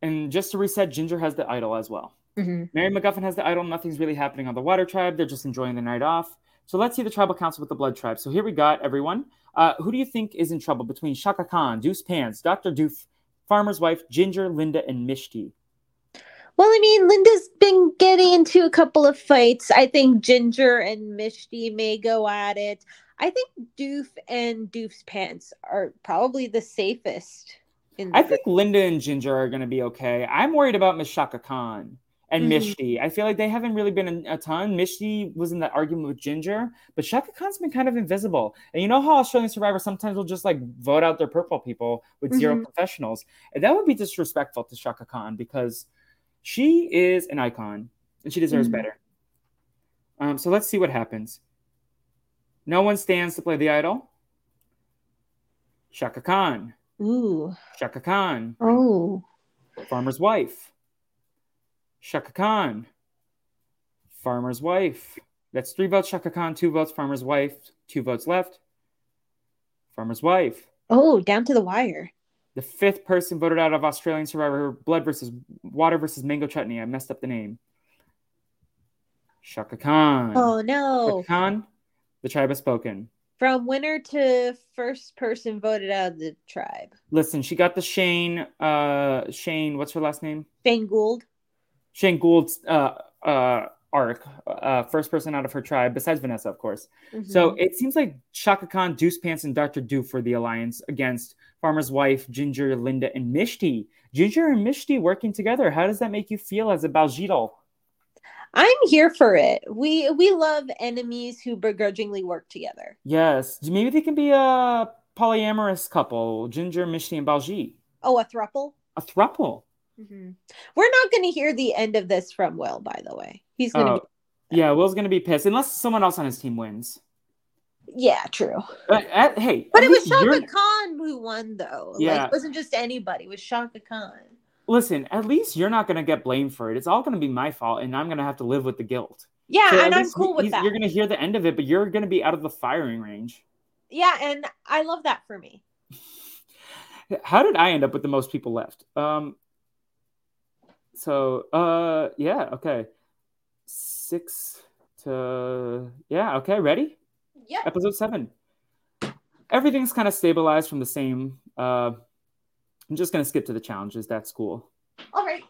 And just to reset, Ginger has the idol as well. Mm-hmm. Mary McGuffin has the idol. Nothing's really happening on the Water Tribe. They're just enjoying the night off. So let's see the tribal council with the Blood Tribe. So here we got everyone. Uh, who do you think is in trouble between Chaka Khan, Doof's Pants, Dr. Doof, Farmer's Wife, Ginger, Linda, and Mishti? Well, I mean, Linda's been getting into a couple of fights. I think Ginger and Mishti may go at it. I think Doof and Doof's pants are probably the safest. I think Linda and Ginger are going to be okay. I'm worried about Miss Chaka Khan and mm-hmm. Mishti. I feel like they haven't really been in a ton. Mishti was in that argument with Ginger, but Chaka Khan's been kind of invisible. And you know how Australian Survivor sometimes will just like vote out their purple people with mm-hmm. zero professionals? And that would be disrespectful to Chaka Khan because she is an icon and she deserves mm-hmm. better. Um, so let's see what happens. No one stands to play the idol. Chaka Khan. Ooh. Chaka Khan. Oh. Farmer's wife. Chaka Khan. Farmer's wife. That's three votes Chaka Khan, two votes Farmer's wife, two votes left. Farmer's wife. Oh, down to the wire the fifth person voted out of Australian Survivor Blood versus Water versus Mango Chutney. I messed up the name. Chaka Khan. Oh no. Chaka Khan, the tribe has spoken. From winner to first person voted out of the tribe. Listen, she got the Shane, uh Shane, what's her last name? Shane Gould. Shane Gould's uh uh arc, uh, first person out of her tribe, besides Vanessa, of course. Mm-hmm. So it seems like Chaka Khan, Doof's Pants, and Dr. Doof for the alliance against Farmer's Wife, Ginger, Linda, and Mishti. Ginger and Mishti working together. How does that make you feel as a Baljeetal? I'm here for it. We we love enemies who begrudgingly work together. Yes, maybe they can be a polyamorous couple, Ginger, Mishti, and Baljeet. Oh, a thruple. A thruple. Mm-hmm. We're not going to hear the end of this from Will, by the way. He's going to. Oh, be- yeah, Will's going to be pissed unless someone else on his team wins. Yeah, true. Uh, at, hey, but it was Chaka you're... Khan who won, though. Yeah, like, it wasn't just anybody. It was Chaka Khan. Listen, at least you're not going to get blamed for it. It's all going to be my fault, and I'm going to have to live with the guilt. Yeah, so and I'm cool with that. You're going to hear the end of it, but you're going to be out of the firing range. Yeah, and I love that for me. How did I end up with the most people left? Um, so uh yeah okay six to yeah okay ready yeah episode seven everything's kind of stabilized from the same uh i'm just gonna skip to the challenges that's cool all right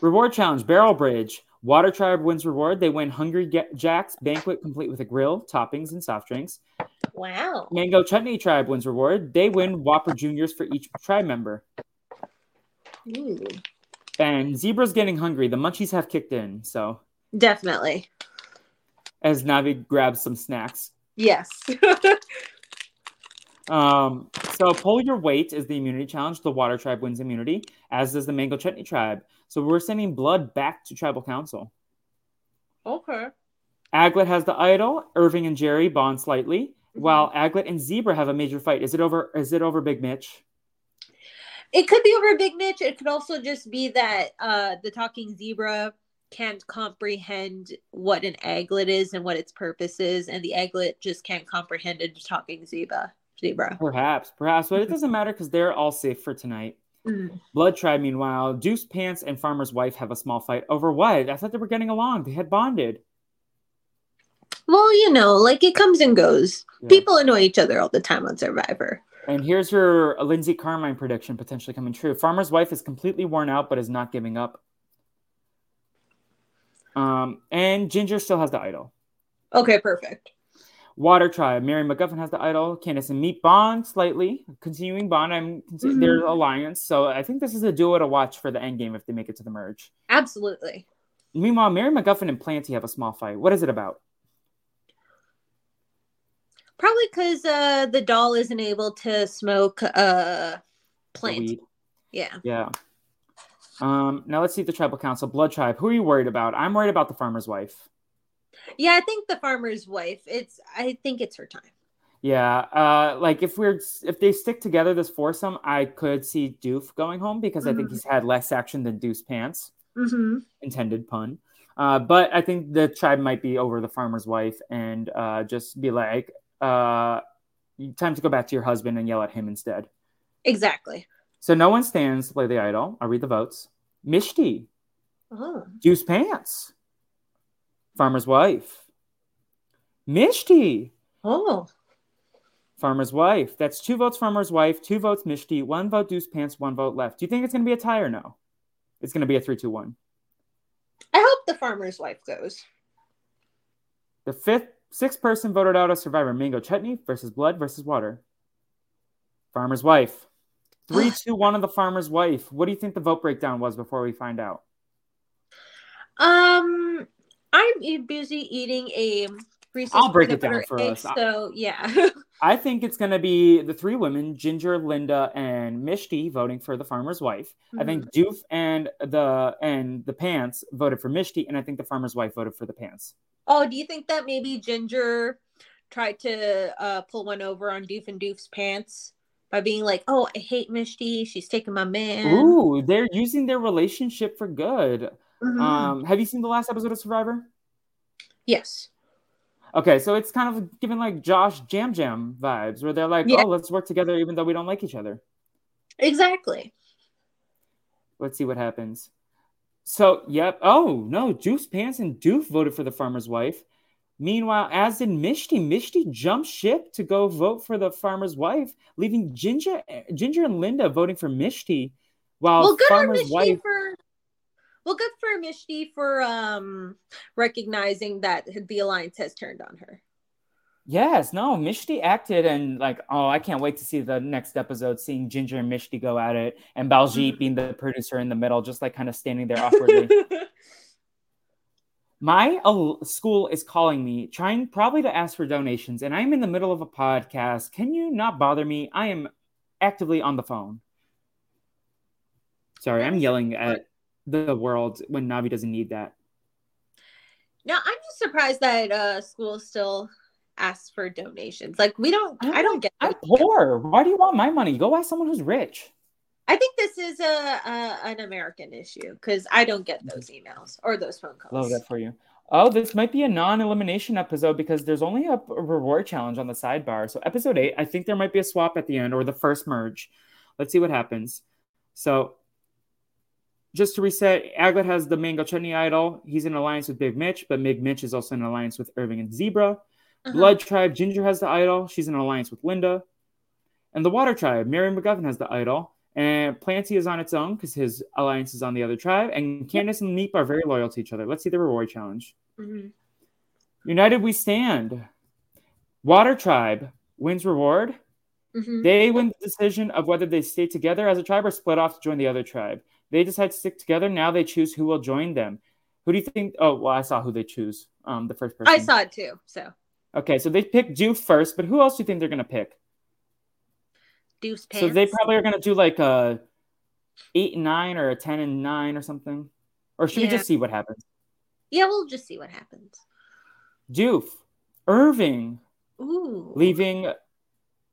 reward challenge barrel bridge water tribe wins reward they win hungry jacks banquet complete with a grill toppings and soft drinks wow mango chutney tribe wins reward they win whopper juniors for each tribe member Ooh. And Zebra's getting hungry. The munchies have kicked in, so definitely. As Navi grabs some snacks. Yes. Um, so pull your weight is the immunity challenge. The water tribe wins immunity, as does the mango chutney tribe. So we're sending blood back to tribal council. Okay. Aglet has the idol. Irving and Jerry bond slightly, mm-hmm. while Aglet and Zebra have a major fight. Is it over? Is it over Big Mitch? It could be over Big Mitch. It could also just be that uh, the talking zebra can't comprehend what an aglet is and what its purpose is, and the aglet just can't comprehend a talking zebra. Zebra. Perhaps, perhaps, but it doesn't matter because they're all safe for tonight. Mm. Blood Tribe, meanwhile, Doof's Pants and Farmer's wife have a small fight over what? I thought they were getting along. They had bonded. Well, you know, like it comes and goes. Yeah. People annoy each other all the time on Survivor. And here's your Lindsay Carmine prediction potentially coming true. Farmer's wife is completely worn out but is not giving up. Um, and Ginger still has the idol. Okay, perfect. Water Tribe. Mary McGuffin has the idol. Candace and Meep bond slightly, continuing bond. I'm mm-hmm. their alliance. So I think this is a duo to watch for the end game if they make it to the merge. Absolutely. Meanwhile, Mary McGuffin and Planty have a small fight. What is it about? Probably because uh, the doll isn't able to smoke uh, plant. Yeah. Yeah. Um, now let's see the tribal council. Blood tribe. Who are you worried about? I'm worried about the farmer's wife. Yeah, I think the farmer's wife. It's I think it's her time. Yeah, uh, like if we're if they stick together this foursome, I could see Doof going home because mm-hmm. I think mm-hmm. he's had less action than Doof's Pants. Mm-hmm. Intended pun. Uh, but I think the tribe might be over the farmer's wife and uh, just be like, uh, time to go back to your husband and yell at him instead. Exactly. So no one stands to play the idol. I'll read the votes. Mishti. Oh. Uh-huh. Doof's Pants. Farmer's wife. Mishti. Oh. Farmer's wife. That's two votes Farmer's wife, two votes Mishti, one vote Doof's Pants, one vote left. Do you think it's going to be a tie or no? It's going to be a 3 2 1. I hope the farmer's wife goes. The fifth, sixth person voted out of Survivor Mango Chutney versus Blood versus Water. Farmer's wife. Three, two, one of the farmer's wife. What do you think the vote breakdown was before we find out? Um, I'm busy eating a I'll break it down for egg, us. So yeah. I think it's going to be the three women, Ginger, Linda, and Mishti, voting for the farmer's wife. Mm-hmm. I think mm-hmm. Doof and the and the Pants voted for Mishti, and I think the farmer's wife voted for the Pants. Oh, do you think that maybe Ginger tried to uh, pull one over on Doof and Doof's pants by being like, "Oh, I hate Mishti. She's taking my man." Ooh, they're using their relationship for good. Mm-hmm. Um, have you seen the last episode of Survivor? Yes. Okay, so it's kind of giving like Josh Jam Jam vibes, where they're like, yeah. "Oh, let's work together, even though we don't like each other." Exactly. Let's see what happens. So, yep. Oh no, Doof's Pants and Doof voted for the farmer's wife. Meanwhile, as did Mishti, Mishti jumped ship to go vote for the farmer's wife, leaving Ginger, Ginger and Linda voting for Mishti, while well, farmer's wife. For- well, good for Mishti for um recognizing that the alliance has turned on her. Yes, no, Mishti acted and like, oh, I can't wait to see the next episode, seeing Ginger and Mishti go at it, and Baljeet mm-hmm. being the producer in the middle, just like kind of standing there awkwardly. My uh, school is calling me, trying probably to ask for donations, and I'm in the middle of a podcast. Can you not bother me? I am actively on the phone. Sorry, I'm yelling at the world when Navi doesn't need that. Now I'm just surprised that uh school still asks for donations. Like we don't I'm, I don't get I'm poor. Why do you want my money? Go ask someone who's rich. I think this is a, a an American issue because I don't get those emails or those phone calls. Love that for you. Oh, this might be a non-elimination episode because there's only a, reward challenge on the sidebar. So episode eight, I think there might be a swap at the end or the first merge. Let's see what happens. So just to reset, Aglet has the Mango Chutney Idol. He's in alliance with Big Mitch, but Big Mitch is also in alliance with Irving and Zebra. Uh-huh. Blood Tribe, Ginger has the idol. She's in alliance with Linda. And the Water Tribe, Mary McGuffin has the idol. And Planty is on its own because his alliance is on the other tribe. And Candace and Meep are very loyal to each other. Let's see the reward challenge. Mm-hmm. United we stand. Water Tribe wins reward. Mm-hmm. They win the decision of whether they stay together as a tribe or split off to join the other tribe. They decide to stick together. Now they choose who will join them. Who do you think? Oh, well, I saw who they choose. Um, the first person. I saw it too. So. Okay, so they picked Doof first, but who else do you think they're gonna pick? Doof's pants. So they probably are gonna do like a eight and nine or a ten and nine or something. Or should we just see what happens? yeah, we'll just see what happens. Doof, Irving, Ooh. leaving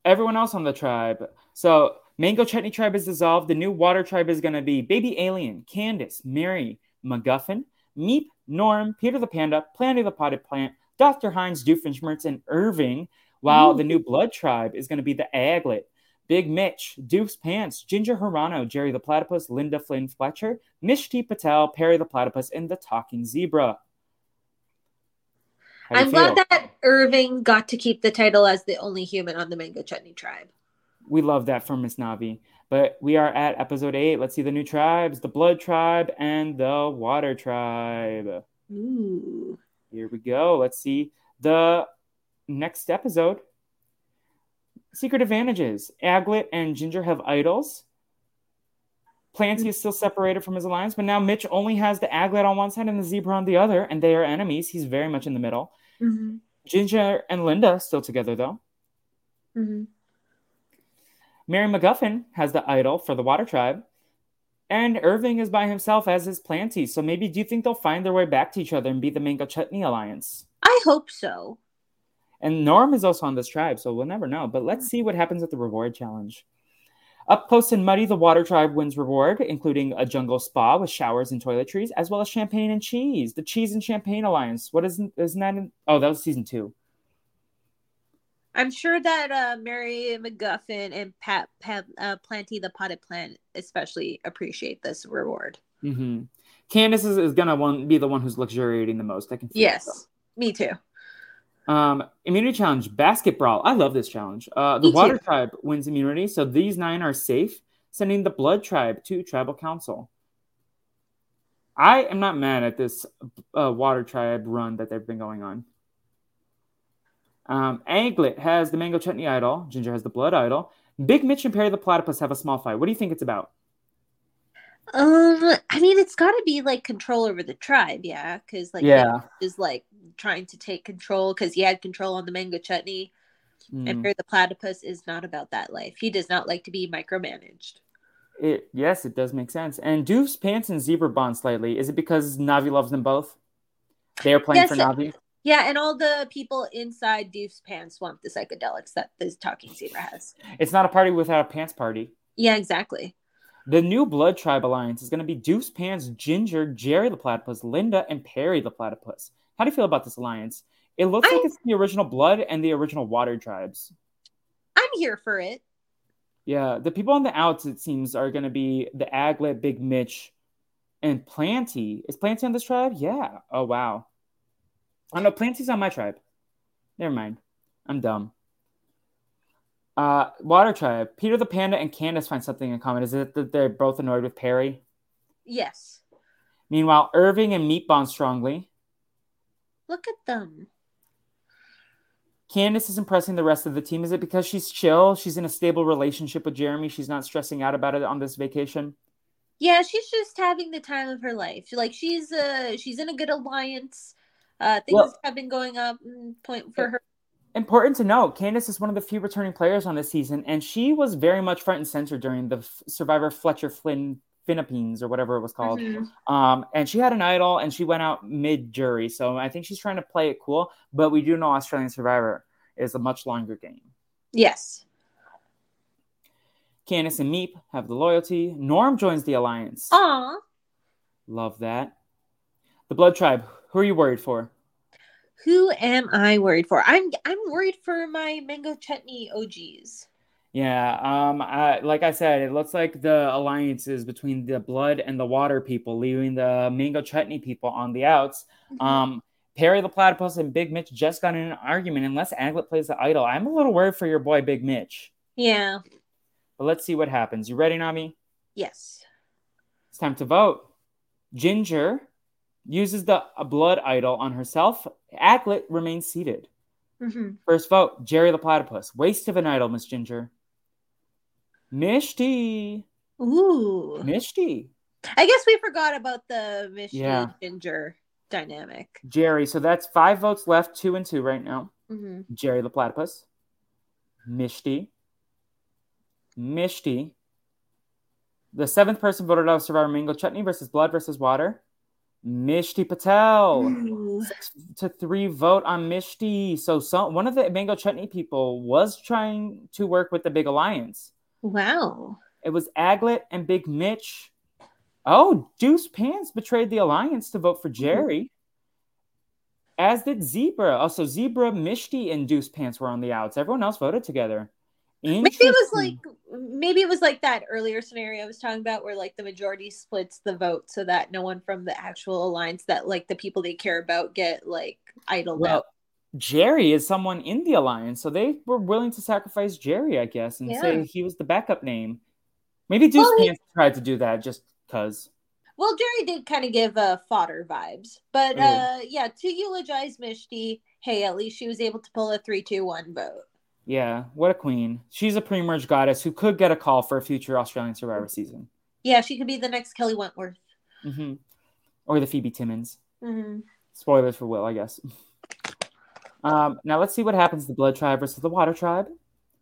everyone else on the tribe. So Mango Chutney tribe is dissolved. The new water tribe is going to be Baby Alien, Candace, Mary, McGuffin, Meep, Norm, Peter the Panda, Planty the Potted Plant, Dr. Heinz, Doofenshmirtz, and Irving. While Ooh. the new blood tribe is going to be the Aglet, Big Mitch, Doof's Pants, Ginger Hirano, Jerry the Platypus, Linda Flynn Fletcher, Mishti Patel, Perry the Platypus, and the Talking Zebra. How do you I'm glad that Irving got to keep the title as the only human on the Mango Chutney tribe. We love that from Miss Navi. But we are at episode eight. Let's see the new tribes the Blood Tribe and the Water Tribe. Ooh. Here we go. Let's see the next episode. Secret advantages Aglet and Ginger have idols. Planty is still separated from his alliance, but now Mitch only has the Aglet on one side and the Zebra on the other, and they are enemies. He's very much in the middle. Mm-hmm. Ginger and Linda still together, though. Mm-hmm. Mary McGuffin has the idol for the Water Tribe, and Irving is by himself as his Planty. So maybe do you think they'll find their way back to each other and be the Mango Chutney Alliance? I hope so. And Norm is also on this tribe, so we'll never know. But let's see what happens at the reward challenge. Up close and muddy, the Water Tribe wins reward, including a jungle spa with showers and toiletries, as well as champagne and cheese. The Cheese and Champagne Alliance. What isn't isn't that? In, oh, that was season two. I'm sure that uh, Mary McGuffin and Pat, Pat uh, Planty the Potted Plant especially appreciate this reward. hmm Candace is, is gonna one, be the one who's luxuriating the most. I can Yes, me too. Um, immunity challenge, basketball. I love this challenge. Uh, the Me too. water tribe wins immunity, so these nine are safe, sending the blood tribe to tribal council. I am not mad at this uh, water tribe run that they've been going on. Um, Aglet has the mango chutney idol. Ginger has the blood idol. Big Mitch and Perry the platypus have a small fight. What do you think it's about? Um, I mean, it's got to be like control over the tribe, yeah, because like Yeah. Is like trying to take control because he had control on the mango chutney, Hmm. and Perry the Platypus is not about that life. He does not like to be micromanaged. It, yes, it does make sense. And Doof's pants and zebra bond slightly. Is it because Navi loves them both? They are playing for Navi. Yeah, and all the people inside Doof's pants want the psychedelics that this talking zebra has. It's not a party without a pants party. Yeah, exactly. The new Blood Tribe Alliance is going to be Doof's Pants, Ginger, Jerry the Platypus, Linda, and Perry the Platypus. How do you feel about this alliance? It looks I- like it's the original Blood and the original Water tribes. I'm here for it. Yeah, the people on the outs, it seems, are going to be the Aglet, Big Mitch, and Planty. Is Planty on this tribe? Yeah. Oh, wow. Oh, no, Planty's on my tribe. Never mind. I'm dumb. Uh, Water tribe. Peter the Panda and Candace find something in common. Is it that they're both annoyed with Perry? Yes. Meanwhile, Irving and Meep bond strongly. Look at them. Candace is impressing the rest of the team. Is it because she's chill? She's in a stable relationship with Jeremy. She's not stressing out about it on this vacation. Yeah, she's just having the time of her life. Like she's uh she's in a good alliance. Uh things Well- have been going up mm, point for her. Important to note, Candace is one of the few returning players on this season, and she was very much front and center during the F- Survivor Fletcher Flynn Philippines or whatever it was called. Mhm. Um, and she had an idol, and she went out mid jury. So I think she's trying to play it cool. But we do know Australian Survivor is a much longer game. Yes. Candace and Meep have the loyalty. Norm joins the alliance. Aw. Love that. The Blood Tribe. Who are you worried for? Who am I worried for? I'm I'm worried for my mango chutney OGs. Yeah, um, I, like I said, it looks like the alliances between the blood and the water people, leaving the mango chutney people on the outs. Um, Perry the platypus and Big Mitch just got in an argument. Unless Aglet plays the idol, I'm a little worried for your boy Big Mitch. yeah. But let's see what happens. You ready, Navi? Yes. It's time to vote. Ginger uses the blood idol on herself. Aglet remains seated. hmm First vote, Jerry the platypus. Waste of an idol, Miss Ginger. Mishti. Ooh. Mishti. I guess we forgot about the Michigan Yeah. ginger dynamic. Jerry. So that's five votes left, two and two right now. hmm Jerry the platypus, Mishti, Mishti. The seventh person voted out of Survivor Mango Chutney versus Blood versus Water. Mishti Patel. Six to three vote on Mishti. So some one of the Mango Chutney people was trying to work with the Big Alliance. Wow. It was Aglet and Big Mitch. Oh, Doof's Pants betrayed the alliance to vote for mm-hmm. Jerry. As did Zebra. Oh, also, Zebra, Mishti, and Doof's Pants were on the outs. Everyone else voted together. Maybe it was like. Maybe it was like that earlier scenario I was talking about where like the majority splits the vote so that no one from the actual alliance that like the people they care about get like idled well, out. Jerry is someone in the alliance, so they were willing to sacrifice Jerry, I guess, and Yeah. say he was the backup name. Maybe Deuce Well, he- Pants tried to do that just because. Well, Jerry did kind of give uh, fodder vibes, but Yeah. uh, yeah, to eulogize Mishti, hey, at least she was able to pull a three-two-one vote. Yeah, what a queen. She's a pre-merge goddess who could get a call for a future Australian Survivor season. Yeah, she could be the next Kelly Wentworth. hmm Or the Phoebe Timmons. hmm Spoilers for Will, I guess. Um, now let's see what happens to the Blood Tribe versus the Water Tribe.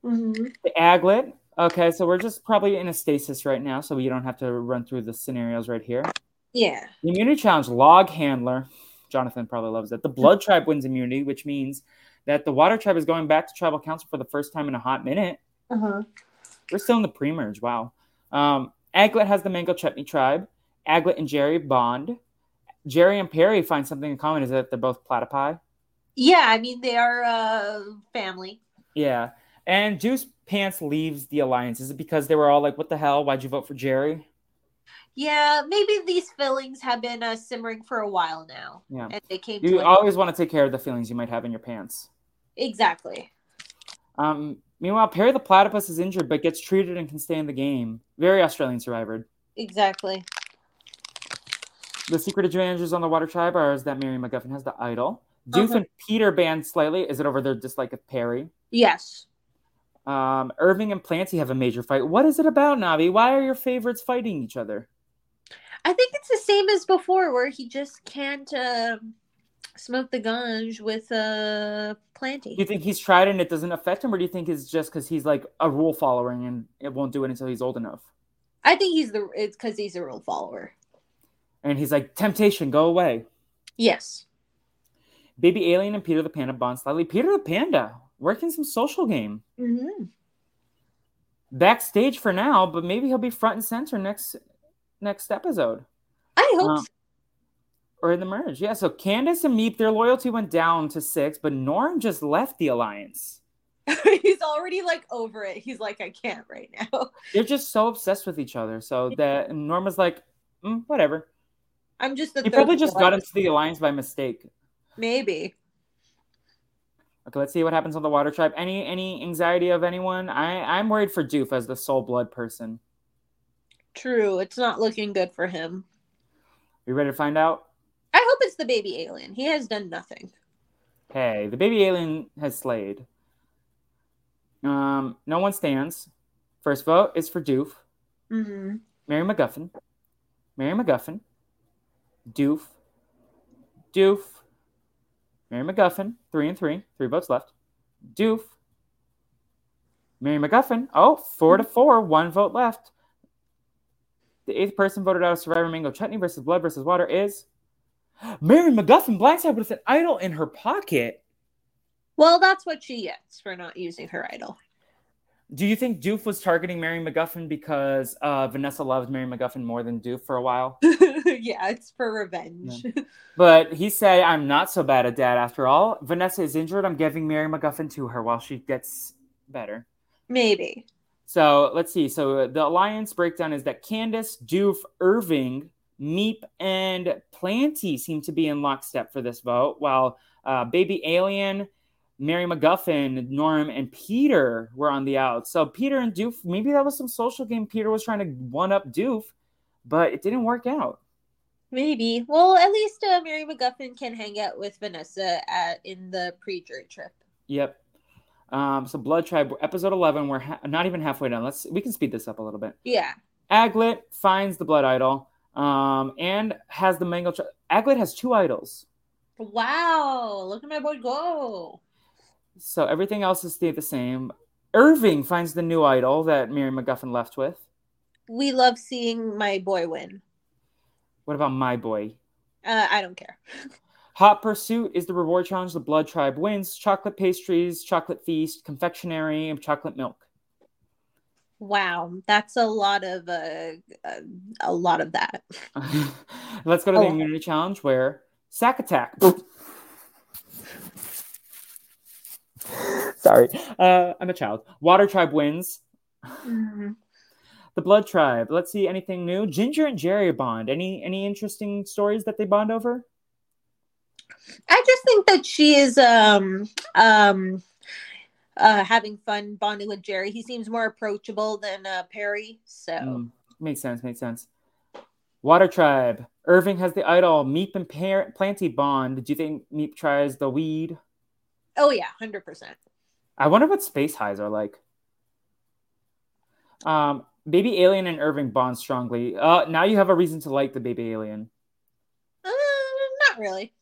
hmm The Aglet. Okay, so we're just probably in a stasis right now, so we don't have to run through the scenarios right here. Yeah. The immunity challenge log handler. Jonathan probably loves it. The Blood Tribe wins immunity, which means that the Water Tribe is going back to Tribal Council for the first time in a hot minute. Uh-huh. We're still in the pre-merge. Wow. Um, Aglet has the Mango Chutney Tribe. Aglet and Jerry bond. Jerry and Perry find something in common is that they're both platypi. Yeah, I mean they are uh, family. Yeah. And Doof's Pants leaves the alliance. Is it because they were all like, what the hell? Why'd you vote for Jerry? Yeah, maybe these feelings have been uh, simmering for a while now, Yeah. and they came You always want to take care of the feelings you might have in your pants. Exactly. Um, meanwhile, Perry the platypus is injured but gets treated and can stay in the game. Very Australian survivor. Exactly. The secret advantages on the Water Tribe are is that Mary McGuffin has the idol. Doof Uh-huh. and Peter banned slightly. Is it over their dislike of Perry? Yes. Um, Irving and Planty have a major fight. What is it about, Navi? Why are your favorites fighting each other? I think it's the same as before, where he just can't uh, smoke the ganj with uh, Planty. Do you think he's tried and it doesn't affect him, or do you think it's just because he's like a rule follower and it won't do it until he's old enough? I think he's the it's because he's a rule follower. And he's like, temptation, go away. Yes. Baby Alien and Peter the Panda bond slightly. Peter the Panda working some social game. Mm-hmm. Backstage for now, but maybe he'll be front and center next next episode. I hope. Um, or in the merge. Yeah, so Candace and Meep, their loyalty went down to six, but Norm just left the alliance. he's already like over it. He's like, I can't right now. They're just so obsessed with each other. So that Norm was like, "Mm, whatever. I'm just the He probably just got into the alliance by mistake. Maybe. Okay, let's see what happens on the Water Tribe. Any any anxiety of anyone? I I'm worried for Doof as the soul blood person. True. It's not looking good for him. You ready to find out? I hope it's the baby alien. He has done nothing. Hey, the baby alien has slayed. Um, no one stands. First vote is for Doof. Mm-hmm. Mary McGuffin. Mary McGuffin. Doof. Doof. Mary McGuffin. Three and three. Three votes left. Doof. Mary McGuffin. Oh, four to four. One vote left. The eighth person voted out of Survivor Mango Chutney versus Blood versus Water is Mary McGuffin blindside with an idol in her pocket. Well, that's what she gets for not using her idol. Do you think Doof was targeting Mary McGuffin because uh, Vanessa loved Mary McGuffin more than Doof for a while? yeah, it's for revenge. But he said, I'm not so bad at dad after all. Vanessa is injured. I'm giving Mary McGuffin to her while she gets better. Maybe. So let's see. So the alliance breakdown is that Candace, Doof, Irving, Meep, and Planty seem to be in lockstep for this vote, while uh, Baby Alien, Mary McGuffin, Norm, and Peter were on the out. So Peter and Doof, maybe that was some social game. Peter was trying to one up Doof, but it didn't work out. Maybe. Well, at least uh, Mary McGuffin can hang out with Vanessa at in the pre-jury trip. Yep. Um, so Blood Tribe, episode eleven. We're ha- not even halfway done. Let's we can speed this up a little bit. Yeah. Aglet finds the Blood Idol, um, and has the Mango. Tri- Aglet has two idols, Wow. Look at my boy go. so everything else has stayed the same. Irving finds the new idol that Mary McGuffin left with. We love seeing my boy win. What about my boy? Uh, I don't care. Hot Pursuit is the reward challenge. The Blood Tribe wins. Chocolate pastries, chocolate feast, confectionery, and chocolate milk. Wow, that's a lot of uh, uh a lot of that. Let's go to the Oh. immunity challenge where sack attack. Sorry, uh, I'm a child. Water Tribe wins. Mhm. The Blood Tribe. Let's see anything new. Ginger and Jerry bond. Any any interesting stories that they bond over? I just think that she is um um uh having fun bonding with Jerry. He seems more approachable than uh Perry. So Mm, makes sense. Makes sense. Water Tribe. Irving has the idol. Meep and Par- Planty bond. Do you think Meep tries the weed? oh yeah, hundred percent. I wonder what space highs are like. Um, baby alien and Irving bond strongly. Uh, now you have a reason to like the baby alien. Uh, not really.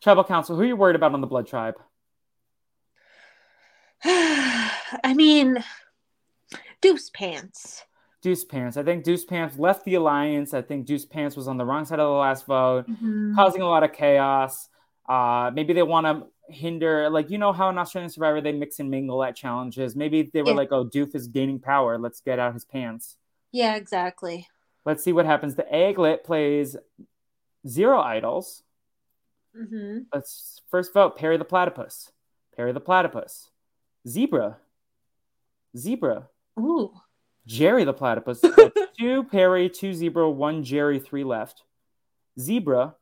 Tribal Council. Who are you worried about on the Blood Tribe? I mean, Doof's Pants. Doof's Pants. I think Doof's Pants left the alliance. I think Doof's Pants was on the wrong side of the last vote, causing a lot of chaos. Uh, maybe they want to hinder, like you know how in Australian Survivor they mix and mingle at challenges. Maybe they were Yeah. like, "Oh, Doof is gaining power. Let's get out his pants." Yeah, exactly. Let's see what happens. The Aglet plays zero idols. hmm Let's first vote Perry the Platypus. Perry the Platypus. Zebra. Zebra. Ooh. Jerry the Platypus. Two Perry, two Zebra, one Jerry, three left. Zebra.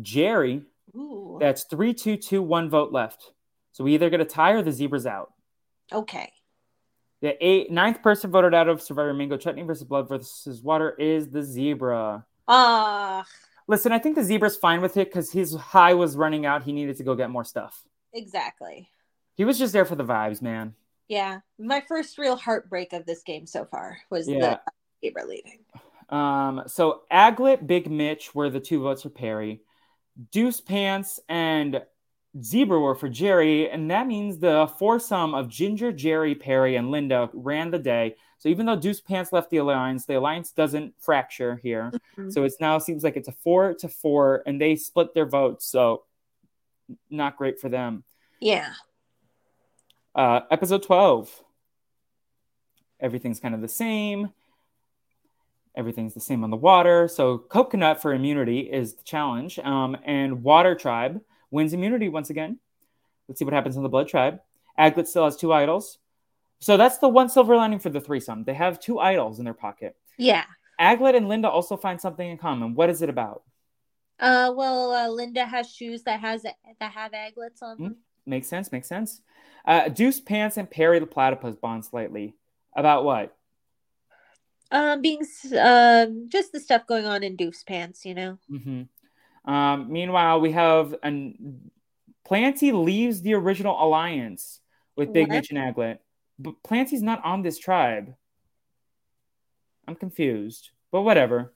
Jerry. Ooh. That's three, two, two, one vote left. So we either get a tie or the Zebra's out. Okay. The eight, ninth person voted out of Survivor Mango Chutney versus Blood versus Water is the Zebra. Ah, Listen, I think the Zebra's fine with it because his high was running out. He needed to go get more stuff. exactly. He was just there for the vibes, man. Yeah. My first real heartbreak of this game so far was Yeah. the Zebra leaving. Um, so Aglet, Big Mitch were the two votes for Perry. Doof's Pants and Zebra were for Jerry, and that means the foursome of Ginger, Jerry, Perry, and Linda ran the day. So even though Doof's Pants left the alliance, the alliance doesn't fracture here. Mhm. So it's now seems like it's a four to four, and they split their votes. So not great for them. Yeah. Uh, episode 12. Everything's kind of the same. Everything's the same on the water. So, coconut for immunity is the challenge. Um, and Water Tribe wins immunity once again. Let's see what happens on the Blood Tribe. Aglet still has two idols. So, that's the one silver lining for the threesome. They have two idols in their pocket. Yeah. Aglet and Linda also find something in common. What is it about? Uh, well, uh, Linda has shoes that has that have aglets on Hmm? them. Makes sense. Makes sense. Uh, Doof's Pants and Perry the Platypus bond slightly. About what? Um, being um just the stuff going on in Doof's pants, you know. Mm-hmm. Um, meanwhile, we have an Planty leaves the original alliance with Big What? Mitch and Aglet, but Planty's not on this tribe. I'm confused, but whatever.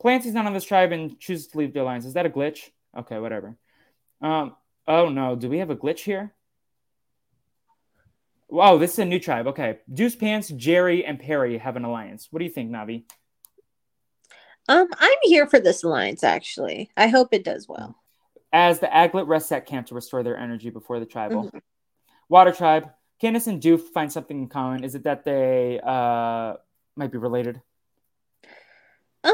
Planty's not on this tribe and chooses to leave the alliance. Is that a glitch? Okay, whatever. Um, oh no, do we have a glitch here? Wow, this is a new tribe. Okay, Doof's Pants, Jerry, and Perry have an alliance. What do you think, Navi? Um, I'm here for this alliance actually. I hope it does well. as the Aglet rests at camp to restore their energy before the tribal. Mhm. Water tribe. Candace and Doof find something in common. Is it that they uh, might be related? Um,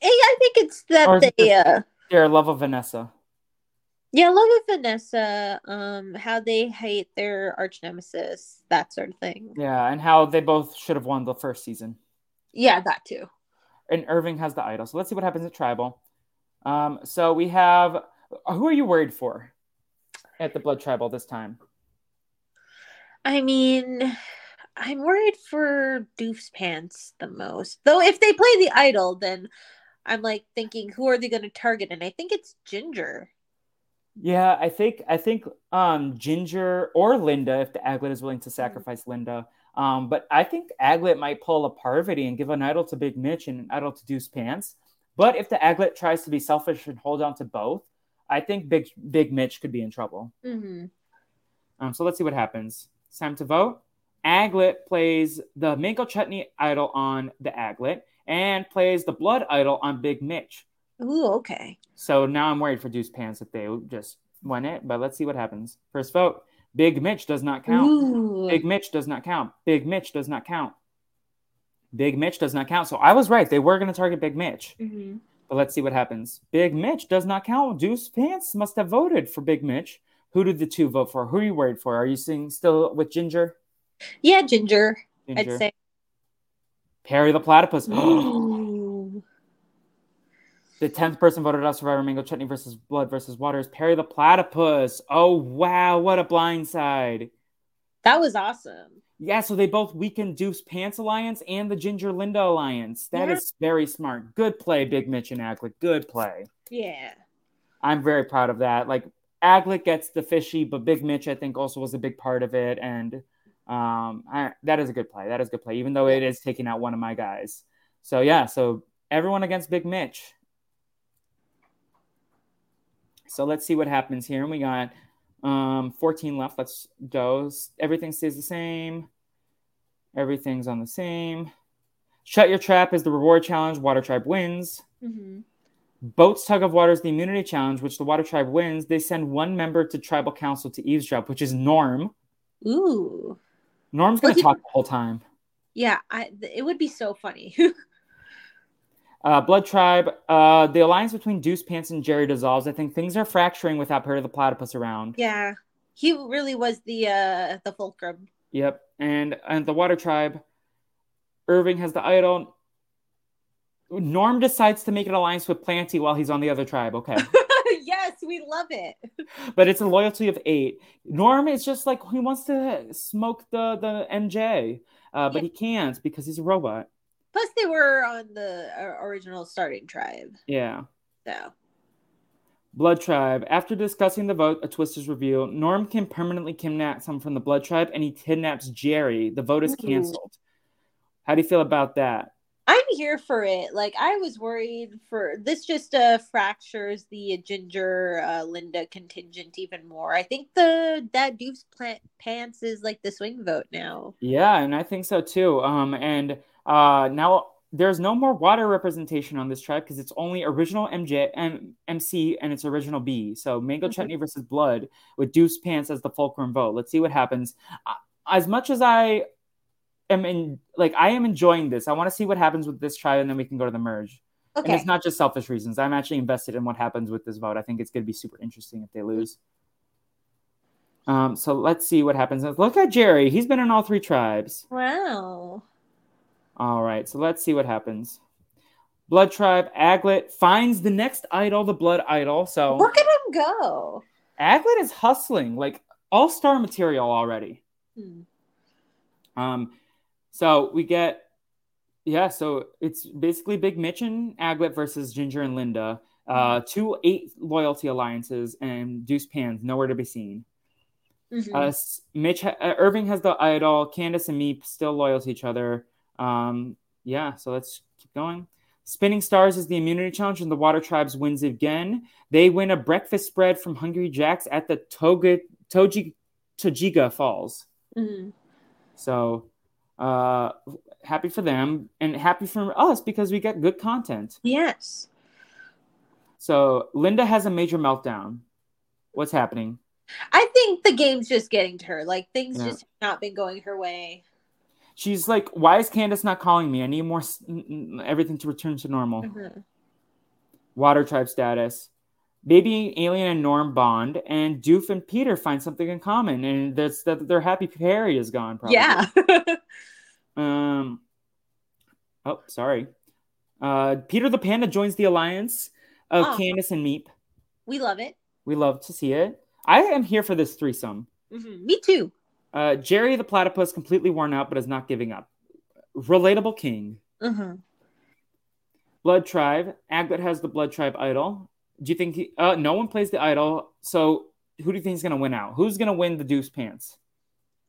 I think it's that they uh Their love of Vanessa. Yeah, love of Vanessa, um, how they hate their arch nemesis, that sort of thing. Yeah, and how they both should have won the first season. Yeah, that too. And Irving has the idol. So let's see what happens at tribal. Um, so we have who are you worried for at the blood tribal this time? I mean, I'm worried for Doof's pants the most. Though if they play the idol, then I'm like thinking, who are they going to target? And I think it's Ginger. Yeah, I think I think um Ginger or Linda, if the Aglet is willing to sacrifice Linda. Um, but I think Aglet might pull a Parvati and give an idol to Big Mitch and an idol to Doof's Pants. But if the Aglet tries to be selfish and hold on to both, I think Big Big Mitch could be in trouble. Mm-hmm. Um, so let's see what happens. It's time to vote. Aglet plays the mango chutney idol on the Aglet and plays the blood idol on Big Mitch. Ooh, okay. So now I'm worried for Doof's Pants if they just win it, but let's see what happens. First vote. Big Mitch does not count. Ooh. Big Mitch does not count. Big Mitch does not count. Big Mitch does not count. So I was right. They were going to target Big Mitch. Mhm. But let's see what happens. Big Mitch does not count. Doof's Pants must have voted for Big Mitch. Who did the two vote for? Who are you worried for? Are you seeing still with Ginger? Yeah, Ginger, Ginger. I'd say. Perry the Platypus. The 10th person voted out Survivor Mango Chutney versus Blood versus Water is Perry the Platypus. Oh, wow. What a blindside. That was awesome. Yeah, so they both weakened Doof's Pants Alliance and the Ginger Linda Alliance. That is Yeah. very smart. Good play, Big Mitch and Aglet. Good play. Yeah. I'm very proud of that. Like Aglet gets the fishy, but Big Mitch, I think, also was a big part of it. And um, I, that is a good play. That is a good play, even though it is taking out one of my guys. So yeah, so everyone against Big Mitch. So let's see what happens here. And we got um, 14 left. Let's go. Everything stays the same. Everything's on the same. Shut your trap is the reward challenge. Water Tribe wins. Mhm. Boats Tug of Water is the immunity challenge, which the Water Tribe wins. They send one member to Tribal Council to eavesdrop, which is Norm. Ooh. Norm's going to talk the whole time. Yeah, I, it would be so funny. Uh, Blood Tribe, uh, the alliance between Doof's Pants and Jerry dissolves. I think things are fracturing without Perry the Platypus around. yeah. He really was the uh the fulcrum. Yep. And and the Water Tribe, Irving has the idol. Norm decides to make an alliance with Planty while he's on the other tribe. Okay. yes, we love it. but it's a loyalty of eight. Norm is just like he wants to smoke the the MJ, uh, but Yeah. he can't because he's a robot. Plus, they were on the uh, original starting tribe. Yeah. So Blood Tribe. After discussing the vote, a twist is revealed. Norm can permanently kidnap someone from the Blood Tribe, and he kidnaps Jerry. The vote is Ooh. canceled. How do you feel about that? I'm here for it. Like I was worried for this. Just uh fractures the Ginger uh, Linda contingent even more. I think the that Deuce plant pants is like the swing vote now. Yeah, and I think so too. Um, and uh, now there's no more water representation on this tribe because it's only original MJ M- MC and it's original B. So Mango Mhm. Chutney versus Blood with Doof's Pants as the fulcrum vote. Let's see what happens. Uh, As much as I am in, like, I am enjoying this. I want to see what happens with this tribe, and then we can go to the merge. Okay. And it's not just selfish reasons. I'm actually invested in what happens with this vote. I think it's going to be super interesting if they lose. Um, so let's see what happens. Look at Jerry. He's been in all three tribes. Wow. All right, so let's see what happens. Blood Tribe, Aglet finds the next idol, the Blood Idol. So Look at him go. Aglet is hustling like all star material already. Hmm. Um, so we get, yeah, so it's basically Big Mitch and Aglet versus Ginger and Linda. Uh, two eight loyalty alliances and Deuce Pans nowhere to be seen. Mhm. Uh, Mitch uh, Irving has the idol. Candace and Meep still loyal to each other. Um, yeah, so let's keep going. Spinning Stars is the immunity challenge, and the Water Tribes wins again. They win a breakfast spread from Hungry Jacks at the Toga Toji Tojiga Falls. Mhm. So uh, happy for them, and happy for us because we get good content. Yes. So Linda has a major meltdown. What's happening? I think the game's just getting to her. Like things Yeah. just have not been going her way. She's like, "Why is Candace not calling me? I need more s- n- n- everything to return to normal." Mhm. Water tribe status. Baby Alien and Norm bond, and Doof and Peter find something in common, and that's that they're happy Perry is gone. Probably. Yeah. Um. Oh, sorry. Uh, Peter the Panda joins the alliance of Aw. Candace and Meep. we love it. We love to see it. I am here for this threesome. Mhm. Me too. Uh, Jerry the platypus completely worn out, but is not giving up. Relatable king. Mhm. Blood Tribe. Aglet has the Blood Tribe idol. Do you think he, uh, no one plays the idol? So who do you think is going to win out? Who's going to win the Doof's Pants?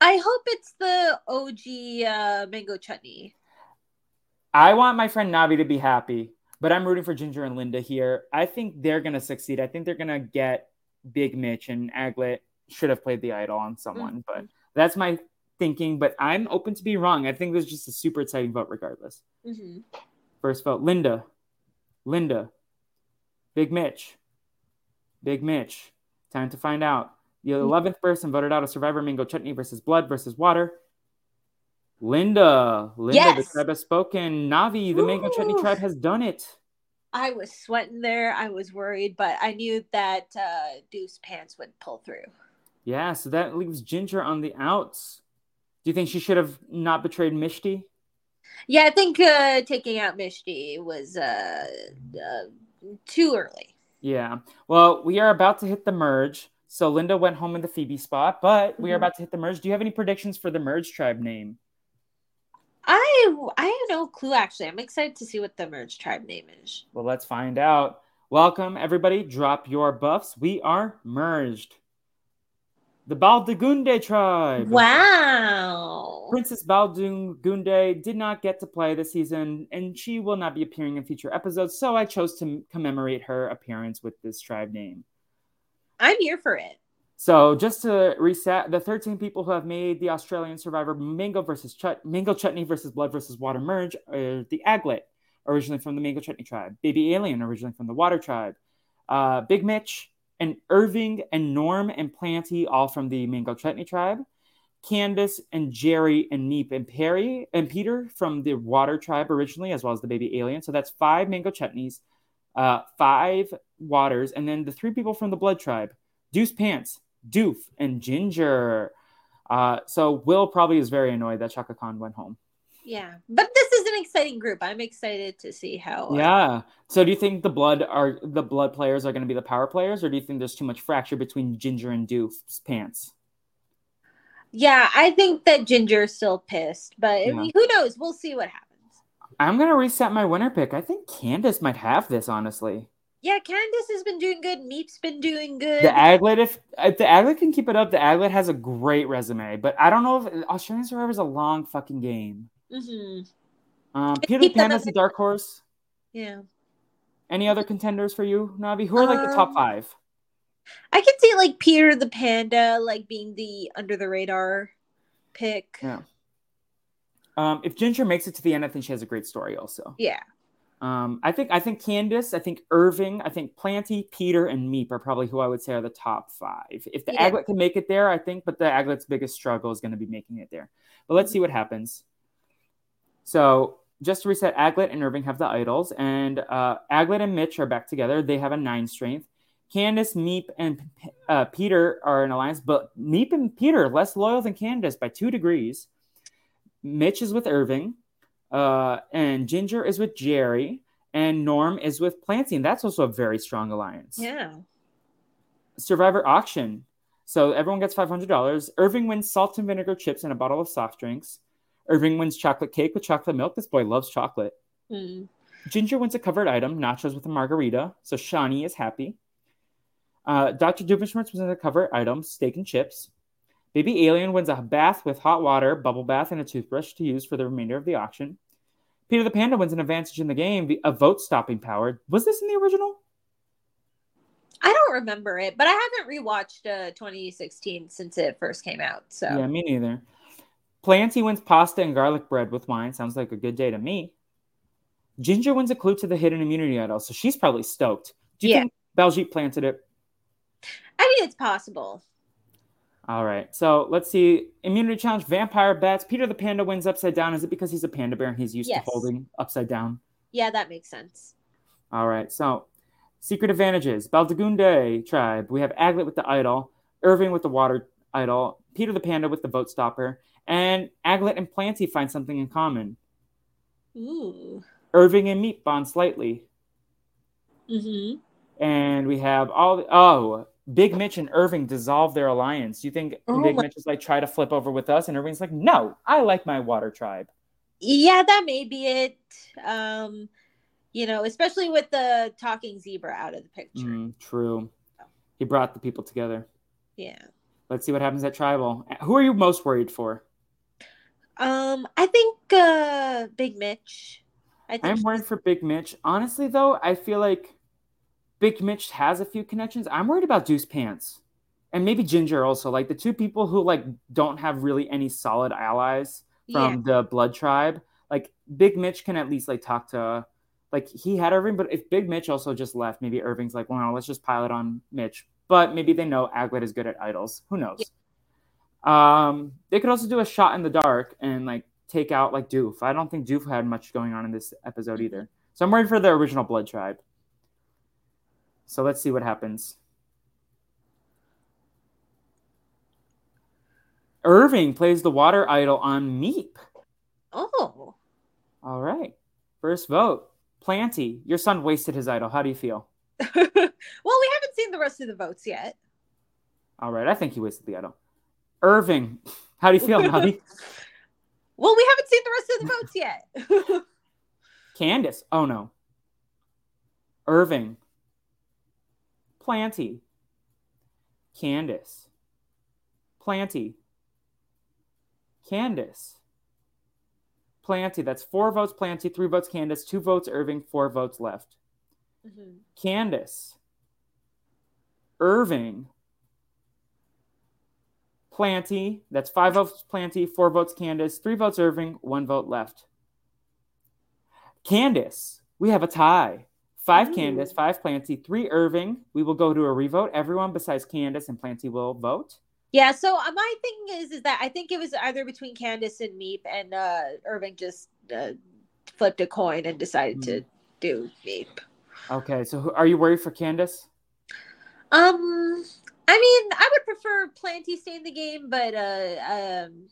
I hope it's the OG uh, mango chutney. I want my friend Navi to be happy, but I'm rooting for Ginger and Linda here. I think they're going to succeed. I think they're going to get Big Mitch and Aglet should have played the idol on someone. Mm-hmm. But that's my thinking. But I'm open to be wrong. I think there's just a super exciting vote regardless. Mm-hmm. First vote, Linda. Linda. Big Mitch. Big Mitch. Time to find out. The 11th mm-hmm. person voted out of Survivor Mango Chutney versus Blood versus Water. Linda. Linda, yes. the tribe has spoken. Navi, the Ooh. Mango Chutney tribe has done it. I was sweating there. I was worried, but I knew that uh, Doof's Pants would pull through. Yeah, so that leaves Ginger on the outs. Do you think she should have not betrayed Mishti? Yeah, I think uh, taking out Mishti was uh, uh, too early. Yeah. Well, we are about to hit the merge. So Linda went home in the Phoebe spot, but we are mm-hmm. about to hit the merge. Do you have any predictions for the merge tribe name? I I have no clue actually. I'm excited to see what the merge tribe name is. Well, let's find out. Welcome everybody. Drop your buffs. We are merged. The Baldagunde tribe. Wow. Princess Baldagunde did not get to play this season, and she will not be appearing in future episodes. So I chose to commemorate her appearance with this tribe name. I'm here for it. So just to reset, the 13 people who have made the Australian Survivor Mango versus Chut- Mango Chutney versus Blood versus Water merge are the Aglet, originally from the Mango Chutney tribe, Baby Alien, originally from the Water tribe, uh, Big Mitch, and Irving and Norm and Planty, all from the Mango Chutney tribe. Candace and Jerry and Meep and Perry and Peter from the Water tribe originally, as well as the baby alien. So that's five Mango Chutneys, uh, five Waters, and then the three people from the Blood tribe Doof's Pants, Doof, and Ginger. Uh, so Will probably is very annoyed that Chaka Khan went home. Yeah, but this is an exciting group. I'm excited to see how. Uh, yeah. So, do you think the blood are the blood players are going to be the power players, or do you think there's too much fracture between Ginger and Doof's pants? Yeah, I think that Ginger is still pissed, but yeah. who knows? We'll see what happens. I'm gonna reset my winner pick. I think Candace might have this, honestly. Yeah, Candace has been doing good. Meep's been doing good. The Aglet, if, if the Aglet can keep it up, the Aglet has a great resume. But I don't know if Australian Survivor is a long fucking game. Mm-hmm. Um, Peter Pan is a dark horse. Yeah. Any other contenders for you, Navi? Who are like the top um, five? I could see like Peter the Panda, like being the under the radar pick. Yeah. Um, if Ginger makes it to the end, I think she has a great story. Also. Yeah. Um, I think I think Candace, I think Irving, I think Planty, Peter, and Meep are probably who I would say are the top five. If the yeah. Aglet can make it there, I think, but the Aglet's biggest struggle is going to be making it there. But let's see what happens. So just to reset, Aglet and Irving have the idols, and uh, Aglet and Mitch are back together. They have a nine strength. Candace, Meep, and uh, Peter are in alliance, but Meep and Peter are less loyal than Candace by two degrees. Mitch is with Irving, uh, and Ginger is with Jerry, and Norm is with Planty, and that's also a very strong alliance. Yeah. Survivor auction. So everyone gets five hundred dollars. Irving wins salt and vinegar chips and a bottle of soft drinks. Irving wins chocolate cake with chocolate milk. This boy loves chocolate. Mm. Ginger wins a covered item, nachos with a margarita. So Shawnee is happy. Uh, Dr. Doofenshmirtz wins a covered item, steak and chips. Baby Alien wins a bath with hot water, bubble bath, and a toothbrush to use for the remainder of the auction. Peter the Panda wins an advantage in the game, a vote stopping power. Was this in the original? I don't remember it, but I haven't rewatched uh, 2016 since it first came out. So yeah, me neither. Planty wins pasta and garlic bread with wine. Sounds like a good day to me. Ginger wins a clue to the hidden immunity idol, so she's probably stoked. Do you yeah. think Baljeet planted it? I mean, it's possible. All right, so let's see. Immunity challenge: Vampire bats. Peter the panda wins upside down. Is it because he's a panda bear and he's used yes. to folding upside down? Yeah, that makes sense. All right, so secret advantages: Baldagunde tribe. We have Aglet with the idol, Irving with the water idol, Peter the panda with the vote stopper, and Aglet and Planty find something in common. Ooh. Irving and Meep bond slightly. Mm-hmm. And we have all the, oh, Big Mitch and Irving dissolve their alliance. Do you think oh Big my- Mitch is like try to flip over with us, and Irving's like, no, I like my water tribe. Yeah, that may be it. Um, you know, especially with the talking zebra out of the picture. Mm, true. He brought the people together. Yeah. Let's see what happens at tribal. Who are you most worried for? Um, I think uh Big Mitch. I think I'm worried for Big Mitch. Honestly, though, I feel like Big Mitch has a few connections. I'm worried about Doof's Pants. and maybe Ginger also, like the two people who like don't have really any solid allies from yeah. the Blood Tribe. Like Big Mitch can at least like talk to, like he had Irving, but if Big Mitch also just left, maybe Irving's like, well, no, let's just pile it on Mitch. But maybe they know Aglet is good at idols. Who knows? Yeah. Um, they could also do a shot in the dark and like take out like Doof. I don't think Doof had much going on in this episode either. So I'm worried for the original Blood Tribe. So let's see what happens. Irving plays the water idol on Meep. Oh. All right. First vote. Planty, your son wasted his idol. How do you feel? well, we haven't seen the rest of the votes yet. All right. I think he wasted the idol. Irving, how do you feel, Navi? well, we haven't seen the rest of the votes yet. Candace. Oh, no. Irving. Planty. Candace. Planty. Candace. Planty. That's four votes Planty, three votes Candace, two votes Irving, four votes left. Mm-hmm. Candace. Irving. Planty. That's five votes Planty, four votes Candace, three votes Irving, one vote left. Candace. We have a tie. Five Ooh. Candace, five Planty, three Irving. We will go to a revote. Everyone besides Candace and Planty will vote. Yeah, so uh, my thing is is that I think it was either between Candace and Meep, and uh, Irving just uh, flipped a coin and decided mm. to do Meep. Okay, so are you worried for Candace? Um, I mean, I would prefer Planty stay in the game, but uh, um,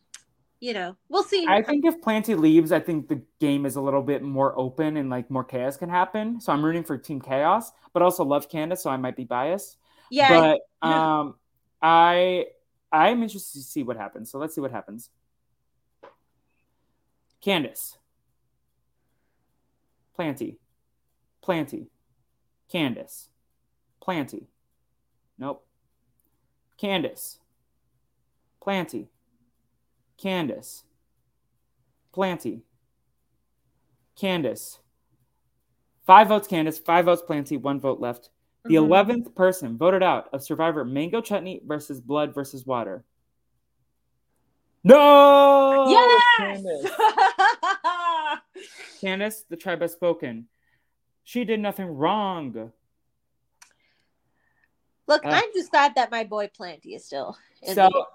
you know, we'll see. I think if Planty leaves, I think the game is a little bit more open and like more chaos can happen. So I'm rooting for Team Chaos, but also love Candace, so I might be biased. Yeah, but um, I I'm interested to see what happens. So let's see what happens. Candace. Planty. Planty. Candace. Planty. Nope. Candace. Planty. Candace. Planty. Candace. Five votes Candace, five votes Planty, one vote left. The mm-hmm. 11th person voted out of Survivor Mango Chutney versus Blood versus Water. No! Yes! Candace. Candace, the tribe has spoken. She did nothing wrong. Look, uh, I'm just glad that my boy Planty is still in so, the-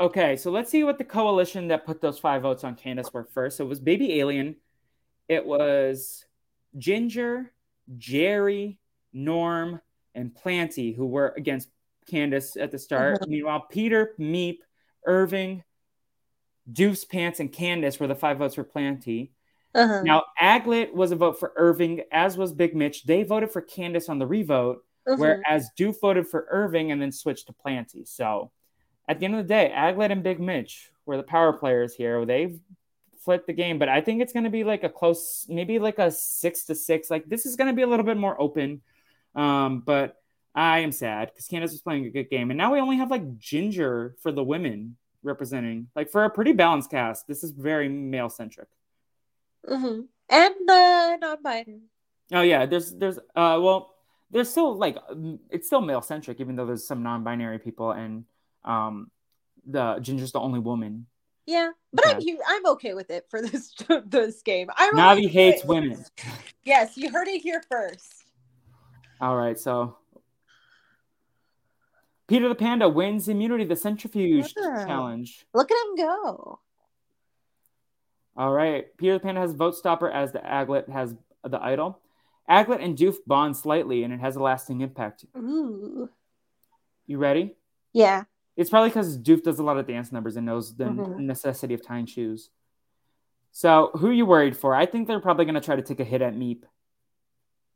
Okay, so let's see what the coalition that put those five votes on Candace were first. So it was Baby Alien, it was Ginger, Jerry, Norm, and Planty, who were against Candace at the start. Mm-hmm. Meanwhile, Peter, Meep, Irving, Deuce, Pants, and Candace were the five votes for Planty. Uh-huh. Now, Aglet was a vote for Irving, as was Big Mitch. They voted for Candace on the revote, uh-huh. whereas Doof voted for Irving and then switched to Planty. So at the end of the day, Aglet and Big Mitch were the power players here. They've flipped the game, but I think it's going to be like a close, maybe like a six to six. Like this is going to be a little bit more open. Um, but I am sad because Candace was playing a good game, and now we only have like Ginger for the women representing. Like for a pretty balanced cast, this is very male centric. Mm-hmm. And the non-binary. Oh yeah, there's there's uh well there's still like it's still male centric even though there's some non-binary people and um the Ginger's the only woman. Yeah, but yeah. I'm I'm okay with it for this this game. I'm Navi hates women. Yes, you heard it here first. All right, so Peter the Panda wins immunity the centrifuge yeah. challenge. Look at him go. All right. Peter the Panda has vote stopper as the Aglet has the idol. Aglet and Doof bond slightly and it has a lasting impact. Ooh. You ready? Yeah. It's probably because Doof does a lot of dance numbers and knows the mm-hmm. necessity of tying shoes. So, who are you worried for? I think they're probably going to try to take a hit at Meep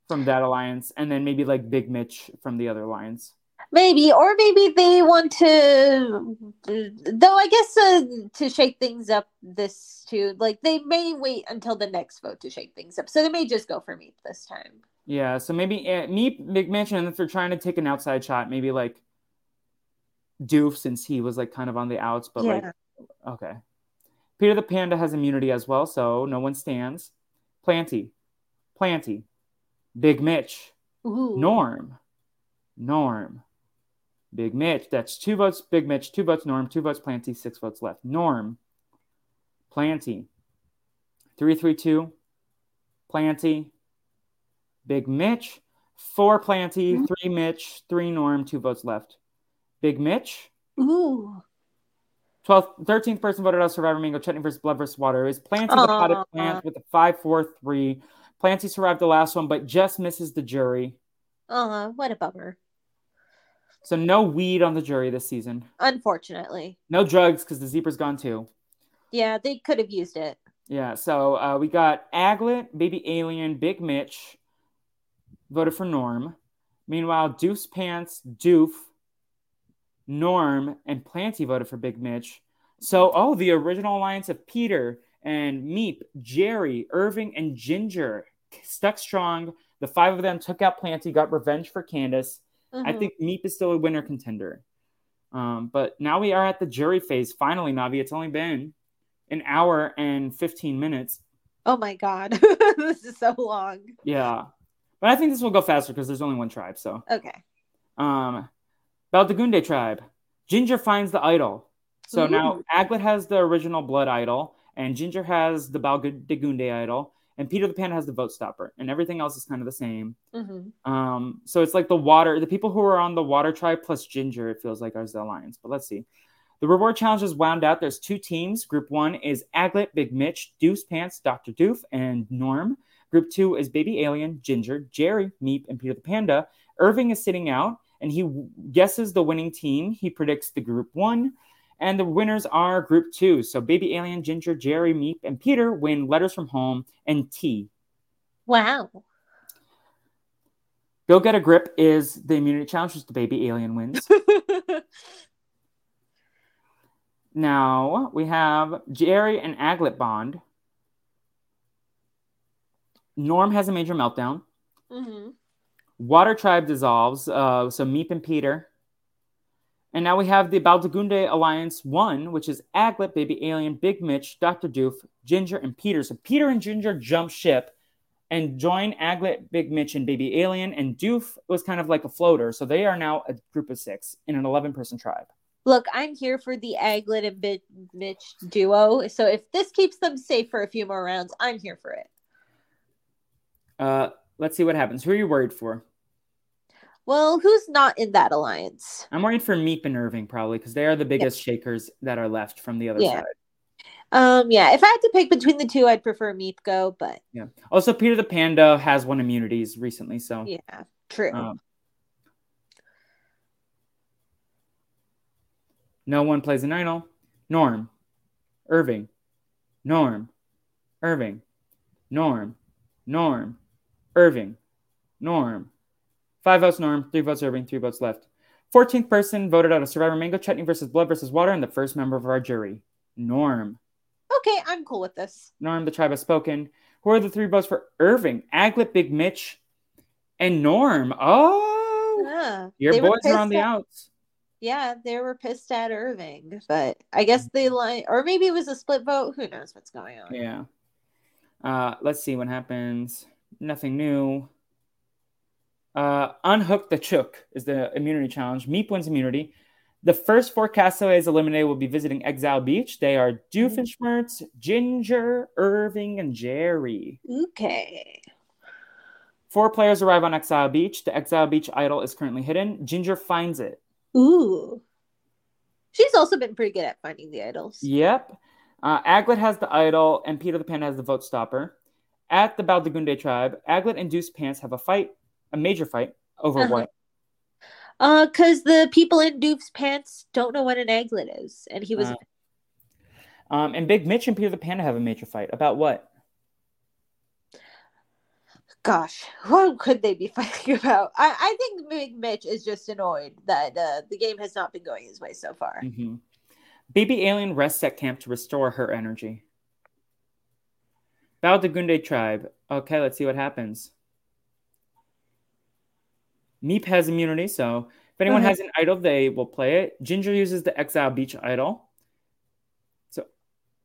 from that alliance, and then maybe like Big Mitch from the other alliance. Maybe, or maybe they want to, though. I guess uh, to shake things up this too. Like they may wait until the next vote to shake things up, so they may just go for Meep this time. Yeah, so maybe uh, Meep, Big Mitch, and if they're trying to take an outside shot, maybe like Doof, since he was like kind of on the outs, but yeah. like okay. Peter the Panda has immunity as well, so no one stands. Planty, Planty, Big Mitch, Ooh. Norm, Norm, Big Mitch. That's two votes. Big Mitch. Two votes. Norm. Two votes. Planty. Six votes left. Norm. Planty. Three three two. Planty. Big Mitch. Four Planty. Mhm. Three Mitch. Three Norm. Two votes left. Big Mitch. Ooh. 12th, 13th person voted out Survivor Mango, Chutney versus Blood versus Water. It was Planty the potted plant with a 5 4 3. Planty survived the last one, but just misses the jury. Uh, what a bummer. So no weed on the jury this season. Unfortunately. No drugs because the zebra's gone too. Yeah, they could have used it. Yeah, so uh, we got Aglet, Baby Alien, Big Mitch voted for Norm. Meanwhile, Doof's Pants, Doof, Norm, and Planty voted for Big Mitch. So, oh, the original alliance of Peter and Meep, Jerry, Irving, and Ginger stuck strong. The five of them took out Planty, got revenge for Candace. I Mhm. think Meep is still a winner contender. Um, but now we are at the jury phase. Finally, Navi, it's only been an hour and 15 minutes. Oh my god. this is so long. Yeah. But I think this will go faster because there's only one tribe. So, Okay. um, Baldagunde tribe. Ginger finds the idol. So now Ooh. Aglet has the original blood idol, and Ginger has the Baldagunde idol, and Peter the Panda has the vote stopper, and everything else is kind of the same. hmm Um, so it's like the water, the people who are on the water tribe plus Ginger, it feels like, are the alliance. But let's see. The reward challenge is wound out. There's two teams. Group one is Aglet, Big Mitch, Doof's Pants, Dr. Doof, and Norm. Group two is Baby Alien, Ginger, Jerry, Meep, and Peter the Panda. Irving is sitting out, and he guesses the winning team. He predicts the group one, and the winners are group two. So Baby Alien, Ginger, Jerry, Meep, and Peter win letters from home and tea. Wow. Go Get a Grip is the immunity challenge, which the Baby Alien wins. Now we have Jerry and Aglet Bond. Norm has a major meltdown. hmm Water Tribe dissolves. Uh, so Meep and Peter. And now we have the Baldagunde Alliance 1, which is Aglet, Baby Alien, Big Mitch, Dr. Doof, Ginger, and Peter. So Peter and Ginger jump ship and join Aglet, Big Mitch, and Baby Alien. And Doof was kind of like a floater. So they are now a group of six in an 11 person tribe. Look, I'm here for the Aglet and Big Mitch duo. So if this keeps them safe for a few more rounds, I'm here for it. Uh, let's see what happens. Who are you worried for? Well, who's not in that alliance? I'm worried for Meep and Irving probably because they are the biggest shakers that are left from the other Yeah. side. Um, yeah, if I had to pick between the two, I'd prefer Meep go, but Yeah. Also, Peter the Panda has won immunities recently, so yeah, true. um, no one plays an idol. Norm, Irving, Norm, Irving, Norm, Norm, Irving, Norm. Five votes Norm, three votes Irving, three votes left. 14th person voted out of Survivor Mango, Chutney versus Blood versus Water, and the first member of our jury, Norm. okay, I'm cool with this. Norm, the tribe has spoken. Who are the three votes for Irving? Aglet, Big Mitch, and Norm. Oh, Yeah, your boys are on the at- outs. Yeah, they were pissed at Irving, but I guess they like, or maybe it was a split vote. Who knows what's going on? Yeah. Uh, let's see what happens. Nothing new. Uh, Unhook the Chook is the immunity challenge. Meep wins immunity. The first four castaways eliminated will be visiting Exile Beach. They are Doofenshmirtz, Ginger, Irving, and Jerry. Okay. Four players arrive on Exile Beach. The Exile Beach idol is currently hidden. Ginger finds it. Ooh. She's also been pretty good at finding the idols. Yep. Uh, Aglet has the idol, and Peter the Panda has the vote stopper. At the Baldagunde tribe, Aglet and Doof's Pants have a fight, a major fight, over Uh-huh. what? Uh, because the people in Doof's pants don't know what an aglet is, and he was Uh, Um, and Big Mitch and Peter the Panda have a major fight. About what? gosh, what could they be fighting about? I, I think Big Mitch is just annoyed that uh, the game has not been going his way so far. hmm Baby Alien rests at camp to restore her energy. Baldagunde tribe. Okay, let's see what happens. Meep has immunity, so if anyone has an idol, they will play it. Ginger uses the Exile Beach idol. So,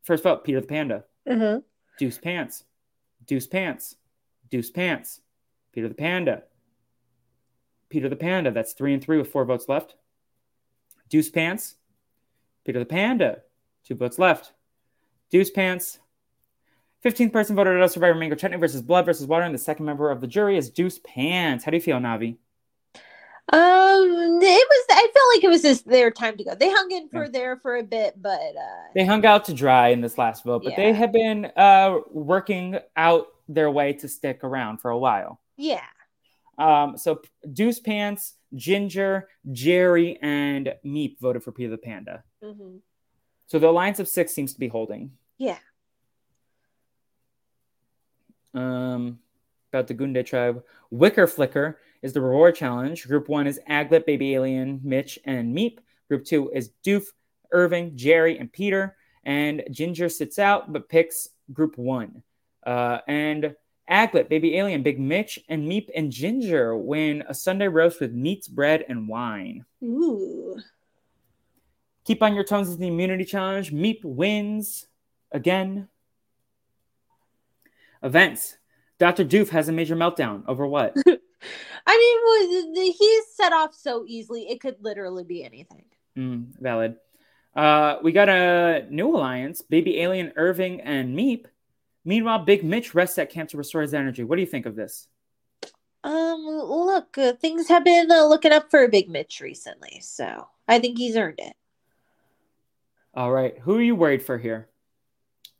first vote, Peter the Panda. Uh-huh. Doof's Pants. Doof's Pants. Doof's Pants. Peter the Panda. Peter the Panda. That's three and three with four votes left. Doof's Pants, Peter the Panda, two votes left. Doof's Pants. 15th person voted out Survivor Mango Chutney versus Blood versus Water, and the second member of the jury is Doof's Pants. How do you feel, Navi? Um, it was. I felt like it was just their time to go. They hung in for yeah. there for a bit, but uh, they hung out to dry in this last vote. But yeah. they have been uh working out their way to stick around for a while. Yeah. Um. So Doof's Pants, Ginger, Jerry, and Meep voted for Peter the Panda. Mm-hmm. So the alliance of six seems to be holding. Yeah. Um, Baldagunde tribe, Wicker Flicker is the reward challenge. Group one is Aglet, Baby Alien, Mitch, and Meep. Group two is Doof, Irving, Jerry, and Peter. And Ginger sits out but picks group one. Uh, and Aglet, Baby Alien, Big Mitch, and Meep and Ginger win a Sunday roast with meats, bread, and wine. Ooh. Keep on your toes in the immunity challenge. Meep wins again. Events. Dr. Doof has a major meltdown over what? I mean, he's set off so easily. It could literally be anything. Mm, valid. Uh, we got a new alliance Baby Alien Irving and Meep. Meanwhile, Big Mitch rests at camp to restore his energy. What do you think of this? Um, look, uh, things have been uh, looking up for Big Mitch recently, so I think he's earned it. All right, who are you worried for here?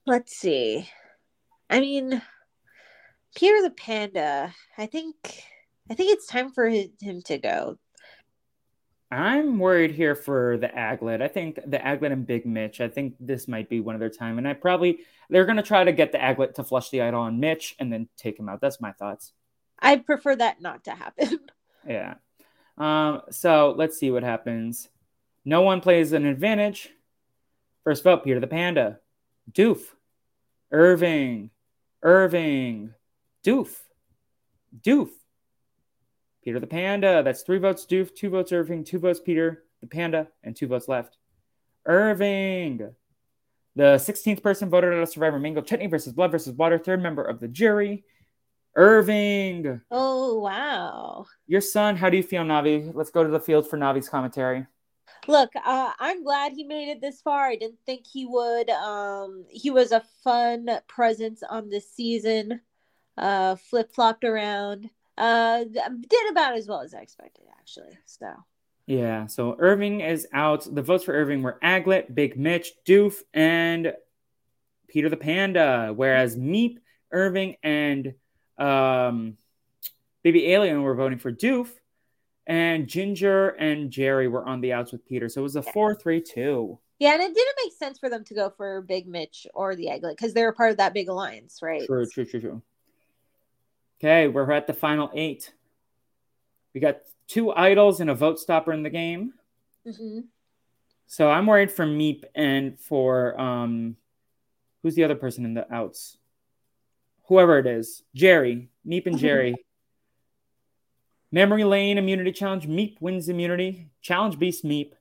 Let's see. I mean, Peter the Panda. I think I think it's time for him to go. I'm worried here for the Aglet. I think the Aglet and Big Mitch. I think this might be one of their time, and I probably they're going to try to get the Aglet to flush the idol on Mitch and then take him out. That's my thoughts. I prefer that not to happen. yeah. Um. So let's see what happens. No one plays an advantage. First vote: Peter the Panda, Doof, Irving, Irving, Doof, Doof. Peter the Panda. That's three votes Doof, two votes Irving, two votes Peter the Panda, and two votes left. Irving. The 16th person voted on a survivor Mango Chutney versus Blood versus Water, third member of the jury. Irving. Oh, wow. Your son, how do you feel, Navi? Let's go to the field for Navi's commentary. Look, uh, I'm glad he made it this far. I didn't think he would. Um, he was a fun presence on this season. Uh, flip flopped around. Uh, did about as well as I expected, actually. So. Yeah, so Irving is out. The votes for Irving were Aglet, Big Mitch, Doof, and Peter the Panda. Whereas Meep, Irving, and um, Baby Alien were voting for Doof, and Ginger and Jerry were on the outs with Peter. So it was a 4 3 2. Yeah, and it didn't make sense for them to go for Big Mitch or the Aglet because they were part of that big alliance, right? True, true, true, true. Okay, we're at the final eight. We got two idols and a vote stopper in the game. Mm-hmm. So I'm worried for Meep and for um, who's the other person in the outs? Whoever it is, Jerry, Meep and Jerry. Memory Lane immunity challenge. Meep wins immunity. Challenge beast Meep.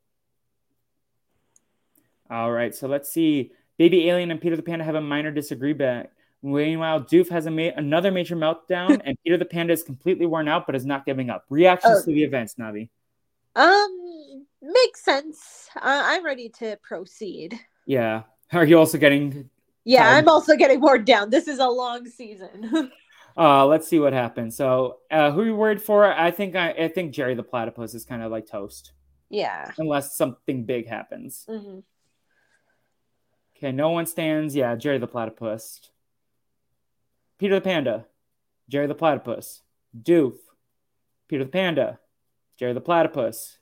All right, so let's see. Baby Alien and Peter the Panda have a minor disagreement. Meanwhile, Doof has a ma- another major meltdown, and Peter the Panda is completely worn out, but is not giving up. Reactions oh. to the events, Navi. Um, makes sense. Uh, I'm ready to proceed. Yeah. Are you also getting? Yeah, tired? I'm also getting worn down. This is a long season. uh, let's see what happens. So, uh, who are you worried for? I think I, I think Jerry the Platypus is kind of like toast. Yeah. Unless something big happens. Mm-hmm. Okay, no one stands. Yeah, Jerry the Platypus. Peter the Panda, Jerry the Platypus, Doof, Peter the Panda, Jerry the Platypus,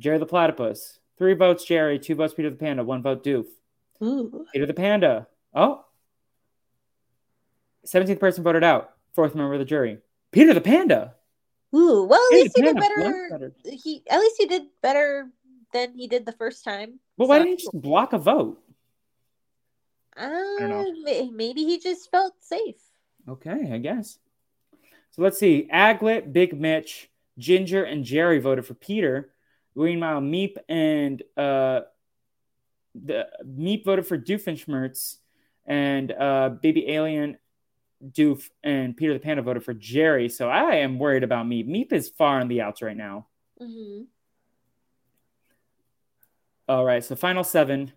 Jerry the Platypus. Three votes Jerry, two votes Peter the Panda, one vote Doof. Ooh. Peter the Panda. Oh. 17th person voted out. Fourth member of the jury. Peter the Panda. Ooh, well at least he did better. better. He at least he did better than he did the first time. Well, so. why didn't he just block a vote? Uh, maybe he just felt safe. Okay, I guess. So let's see. Aglet, Big Mitch, Ginger, and Jerry voted for Peter. Meanwhile, Meep and uh, the Meep voted for Doofenshmirtz, and uh, Baby Alien, Doof, and Peter the Panda voted for Jerry. So I am worried about Meep. Meep is far on the outs right now. Mm-hmm. All right, so final seven.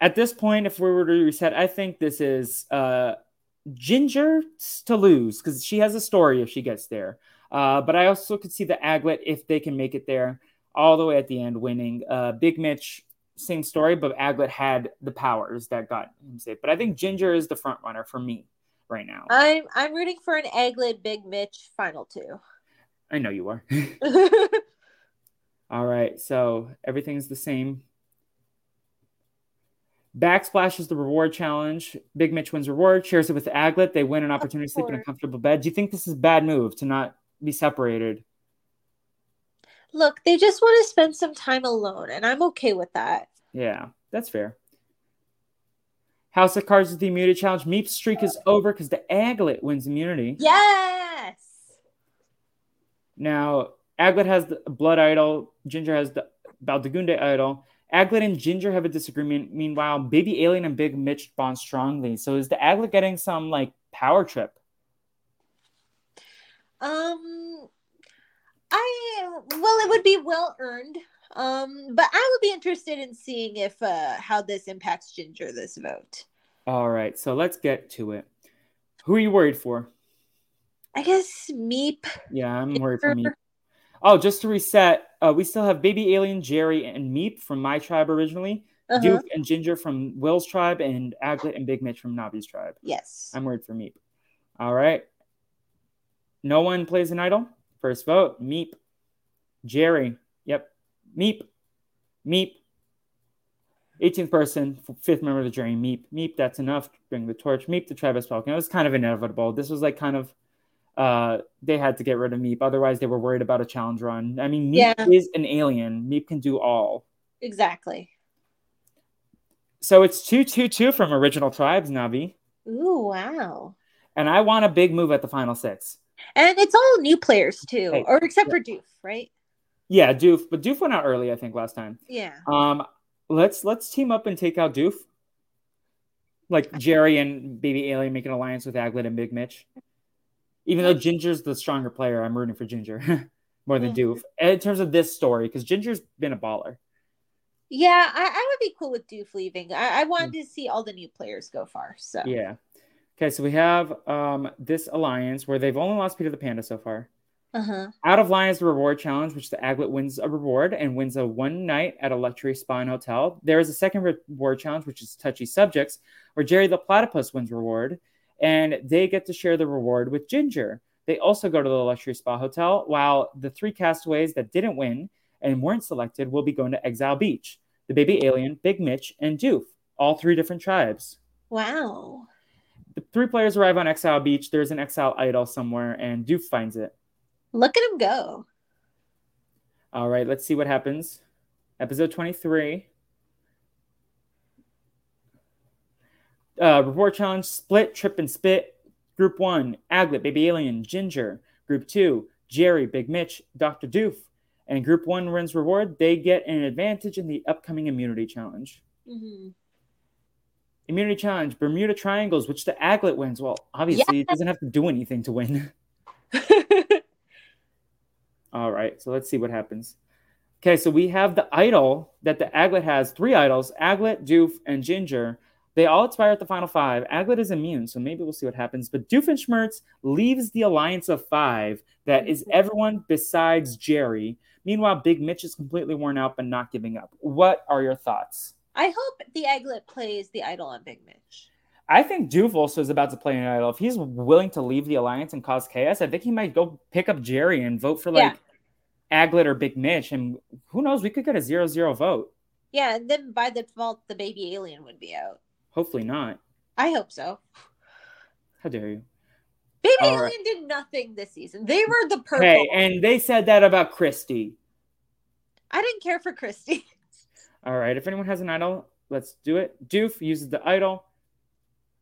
At this point, if we were to reset, I think this is uh, Ginger to lose because she has a story if she gets there. Uh, but I also could see the Aglet if they can make it there all the way at the end, winning. Uh, Big Mitch, same story, but Aglet had the powers that got him safe. But I think Ginger is the front runner for me right now. I'm I'm rooting for an Aglet Big Mitch final two. I know you are. all right, so everything's the same. Backsplash is the reward challenge. Big Mitch wins reward, shares it with Aglet. They win an opportunity to sleep in a comfortable bed. Do you think this is a bad move to not be separated? Look, they just want to spend some time alone, and I'm okay with that. Yeah, that's fair. House of Cards is the immunity challenge. Meep's streak is over because the Aglet wins immunity. Yes. Now, Aglet has the blood idol. Ginger has the Baldagunde idol. Aglet and Ginger have a disagreement. Meanwhile, Baby Alien and Big Mitch bond strongly. So is the Aglet getting some like power trip? Um, I well, it would be well earned. Um, but I would be interested in seeing if uh how this impacts Ginger this vote. All right, so let's get to it. Who are you worried for? I guess Meep. Yeah, I'm worried for Meep. Oh, just to reset, uh, we still have Baby Alien, Jerry, and Meep from my tribe originally. Uh-huh. Doof and Ginger from Will's tribe, and Aglet and Big Mitch from Navi's tribe. Yes. I'm worried for Meep. All right. No one plays an idol. First vote, Meep. Jerry. Yep. Meep. Meep. 18th person, fifth member of the jury, Meep. Meep, that's enough. Bring the torch. Meep, the tribe has spoken. It was kind of inevitable. This was like kind of uh, they had to get rid of Meep. Otherwise, they were worried about a challenge run. I mean, Meep yeah. is an alien. Meep can do all. Exactly. So it's 2 2 2 from original tribes, Navi. Ooh, wow. And I want a big move at the final six. And it's all new players too, hey, or except yeah. for Doof, right? Yeah, Doof, but Doof went out early, I think, last time. Yeah. Um, let's let's team up and take out Doof. Like Jerry and Baby Alien make an alliance with Aglet and Big Mitch. Even though Ginger's the stronger player, I'm rooting for Ginger more than Doof in terms of this story because Ginger's been a baller. Yeah, I, I, would be cool with Doof leaving. I, I wanted mm. to see all the new players go far. So yeah. Okay, so we have um, this alliance where they've only lost Peter the Panda so far. Uh-huh. Out of line is the reward challenge, which the Aglet wins a reward and wins a one night at a luxury spa and hotel. There is a second reward challenge, which is touchy subjects, where Jerry the Platypus wins reward and they get to share the reward with Ginger. They also go to the luxury spa hotel, while the three castaways that didn't win and weren't selected will be going to Exile Beach. The baby alien, Big Mitch, and Doof, all three different tribes. Wow. The three players arrive on Exile Beach. There's an Exile idol somewhere, and Doof finds it. Look at him go. All right, let's see what happens. Episode 23. Uh, reward challenge split, trip, and spit. Group one, Aglet, Baby Alien, Ginger. Group two, Jerry, Big Mitch, Dr. Doof. And group one wins reward. They get an advantage in the upcoming immunity challenge. Mm-hmm. Immunity challenge, Bermuda Triangles, which the Aglet wins. Well, obviously, it doesn't have to do anything to win. All right, so let's see what happens. Okay, so we have the idol that the Aglet has three idols Aglet, Doof, and Ginger. They all expire at the final five. Aglet is immune, so maybe we'll see what happens. But Doofenshmirtz leaves the alliance of five that is mm-hmm. everyone besides Jerry. Meanwhile, Big Mitch is completely worn out but not giving up. What are your thoughts? I hope the Aglet plays the idol on Big Mitch. I think Doof also is about to play an idol. If he's willing to leave the alliance and cause chaos, I think he might go pick up Jerry and vote for like yeah. Aglet or Big Mitch. And who knows, we could get a zero-zero vote. Yeah, and then by default, the baby alien would be out. Hopefully not. I hope so. How dare you? Baby All Alien right. did nothing this season. They were the purple. Hey, and they said that about Christy. I didn't care for Christy. All right. If anyone has an idol, let's do it. Doof uses the idol.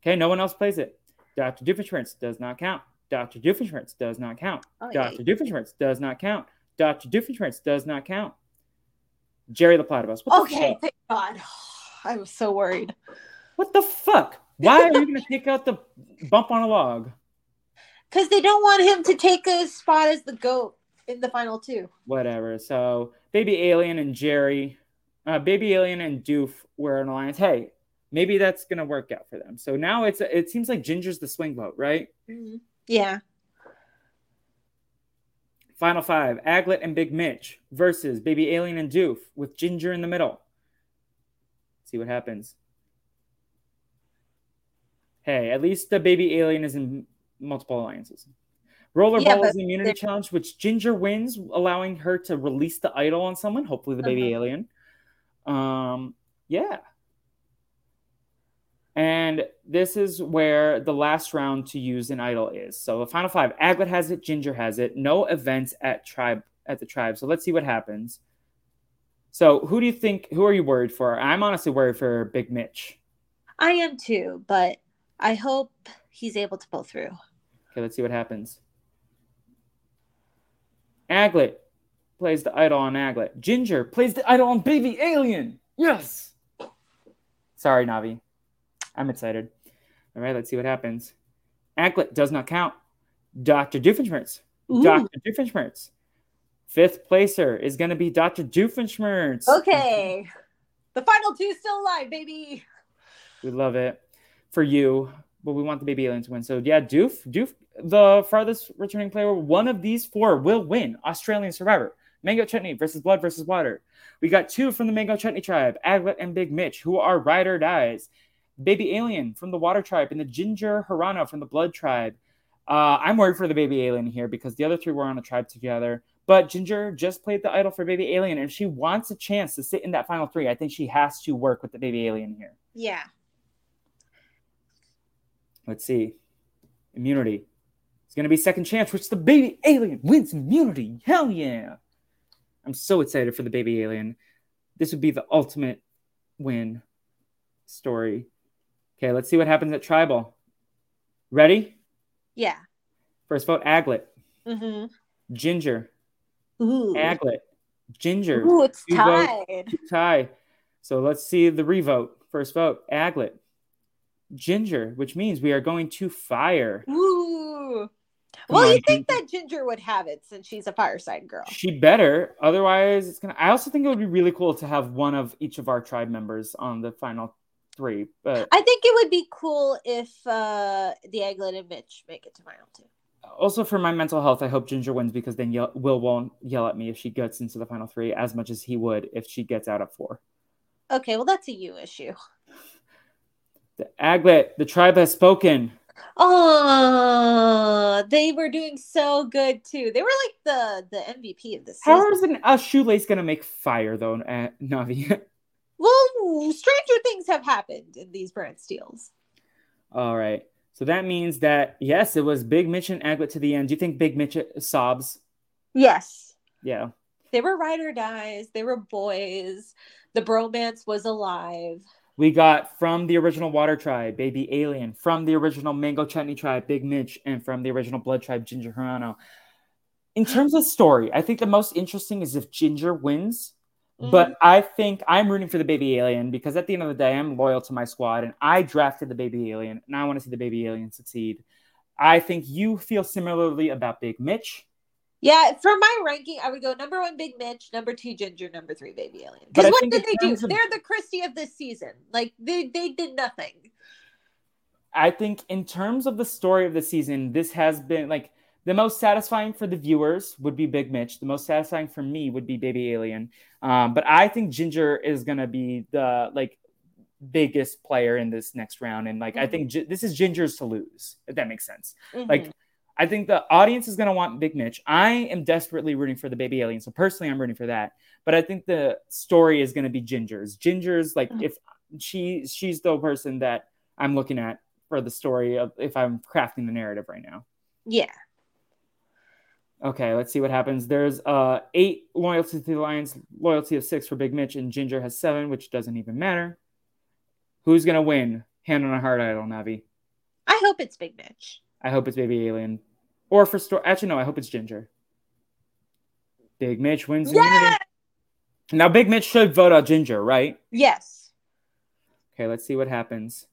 Okay, no one else plays it. Dr. Doofenshmirtz does not count. Dr. Doofenshmirtz does not count. Oh, Dr. Yeah. Doofenshmirtz does not count. Dr. Doofenshmirtz does not count. Jerry the Platypus. okay, thank God. I was so worried. What the fuck? Why are you going to take out the bump on a log? Because they don't want him to take a spot as the goat in the final two. Whatever. So, baby alien and Jerry uh, Baby Alien and Doof were an alliance. Hey, maybe that's gonna work out for them. So now it's it seems like Ginger's the swing vote, right? Mhm. Yeah. Final five: Aglet and Big Mitch versus Baby Alien and Doof with Ginger in the middle. See what happens. Hey, at least the Baby Alien is in multiple alliances. Rollerball Yeah, is the immunity challenge, which Ginger wins, allowing her to release the idol on someone, hopefully the baby Uh-huh. alien. Um, yeah. And this is where the last round to use an idol is. So the final five, Aglet has it, Ginger has it. No events at tribe at the tribe. So let's see what happens. So who do you think? Who are you worried for? I'm honestly worried for Big Mitch. I am too, but I hope he's able to pull through. Okay, let's see what happens. Aglet plays the idol on Aglet. Ginger plays the idol on Baby Alien. Yes. Sorry, Navi. I'm excited. All right, let's see what happens. Aglet does not count. Dr. Doofenshmirtz. Ooh. Dr. Doofenshmirtz. Fifth placer is going to be Dr. Doofenshmirtz. Okay. The final two still alive, baby. We love it for you, but we want the baby alien to win. So yeah, Doof, Doof, the farthest returning player, one of these four will win. Australian Survivor, Mango Chutney versus Blood versus Water. We got two from the Mango Chutney tribe, Aglet and Big Mitch, who are ride or dies. Baby Alien from the Water tribe and the Ginger Hirano from the Blood tribe. Uh, I'm worried for the Baby Alien here because the other three were on a tribe together. But Ginger just played the idol for Baby Alien, and if she wants a chance to sit in that final three, I think she has to work with the Baby Alien here. Yeah. Let's see. Immunity. It's going to be second chance, which the baby alien wins immunity. Hell yeah. I'm so excited for the baby alien. This would be the ultimate win story. Okay, let's see what happens at Tribal. Ready? Yeah. First vote Aglet. Mm-hmm. Ginger. Ooh. Aglet. Ginger. Ooh, it's vote. tied. Tie. So let's see the revote. First vote Aglet. Ginger, which means we are going to fire. Ooh. Come well, you think that Ginger would have it since she's a fireside girl. She better. Otherwise, it's gonna. I also think it would be really cool to have one of each of our tribe members on the final three. But I think it would be cool if uh the Aglet and Mitch make it to final two. also for my mental health, I hope Ginger wins because then yell, Will won't yell at me if she gets into the final three as much as he would if she gets out of four. Okay, well that's a you issue. The Aglet, the tribe has spoken. Oh, they were doing so good too. They were like the the MVP of this season. How is an, a shoelace gonna make fire though, uh, Navi? Well, stranger things have happened in these brand steals. All right. So that means that yes, it was Big Mitch and Aglet to the end. Do you think Big Mitch sobs? Yes, Yeah. they were ride or dies. They were boys. The bromance was alive. We got from the original Water Tribe, Baby Alien, from the original Mango Chutney Tribe, Big Mitch, and from the original Blood Tribe, Ginger Hirano. In terms of story, I think the most interesting is if Ginger wins. Mm-hmm. But I think I'm rooting for the baby alien because at the end of the day, I'm loyal to my squad and I drafted the baby alien and I want to see the baby alien succeed. I think you feel similarly about Big Mitch. Yeah, for my ranking, I would go number one, Big Mitch, number two, Ginger, number three, Baby Alien. Because what did they do? of- They're the Christie of this season. Like they they did nothing. I think in terms of the story of the season, this has been like the most satisfying for the viewers would be Big Mitch. The most satisfying for me would be Baby Alien. Um, but I think Ginger is gonna be the like biggest player in this next round, and like I think Gi- this is Ginger's to lose. If that makes sense. Like Mhm. I think the audience is going to want Big Mitch. I am desperately rooting for the baby alien. So personally, I'm rooting for that. But I think the story is going to be Ginger's. Ginger's like Mhm. if she she's the person that I'm looking at for the story of if I'm crafting the narrative right now. yeah. Okay, let's see what happens. There's uh eight loyalty to the alliance, loyalty of six for Big Mitch, and Ginger has seven, which doesn't even matter. Who's gonna win? Hand on a heart idol, Navi. I hope it's Big Mitch. I hope it's Baby Alien. Or for story. Actually, no, I hope it's Ginger. Big Mitch wins. Yeah. Now, Big Mitch should vote out Ginger, right? Yes. Okay, let's see what happens.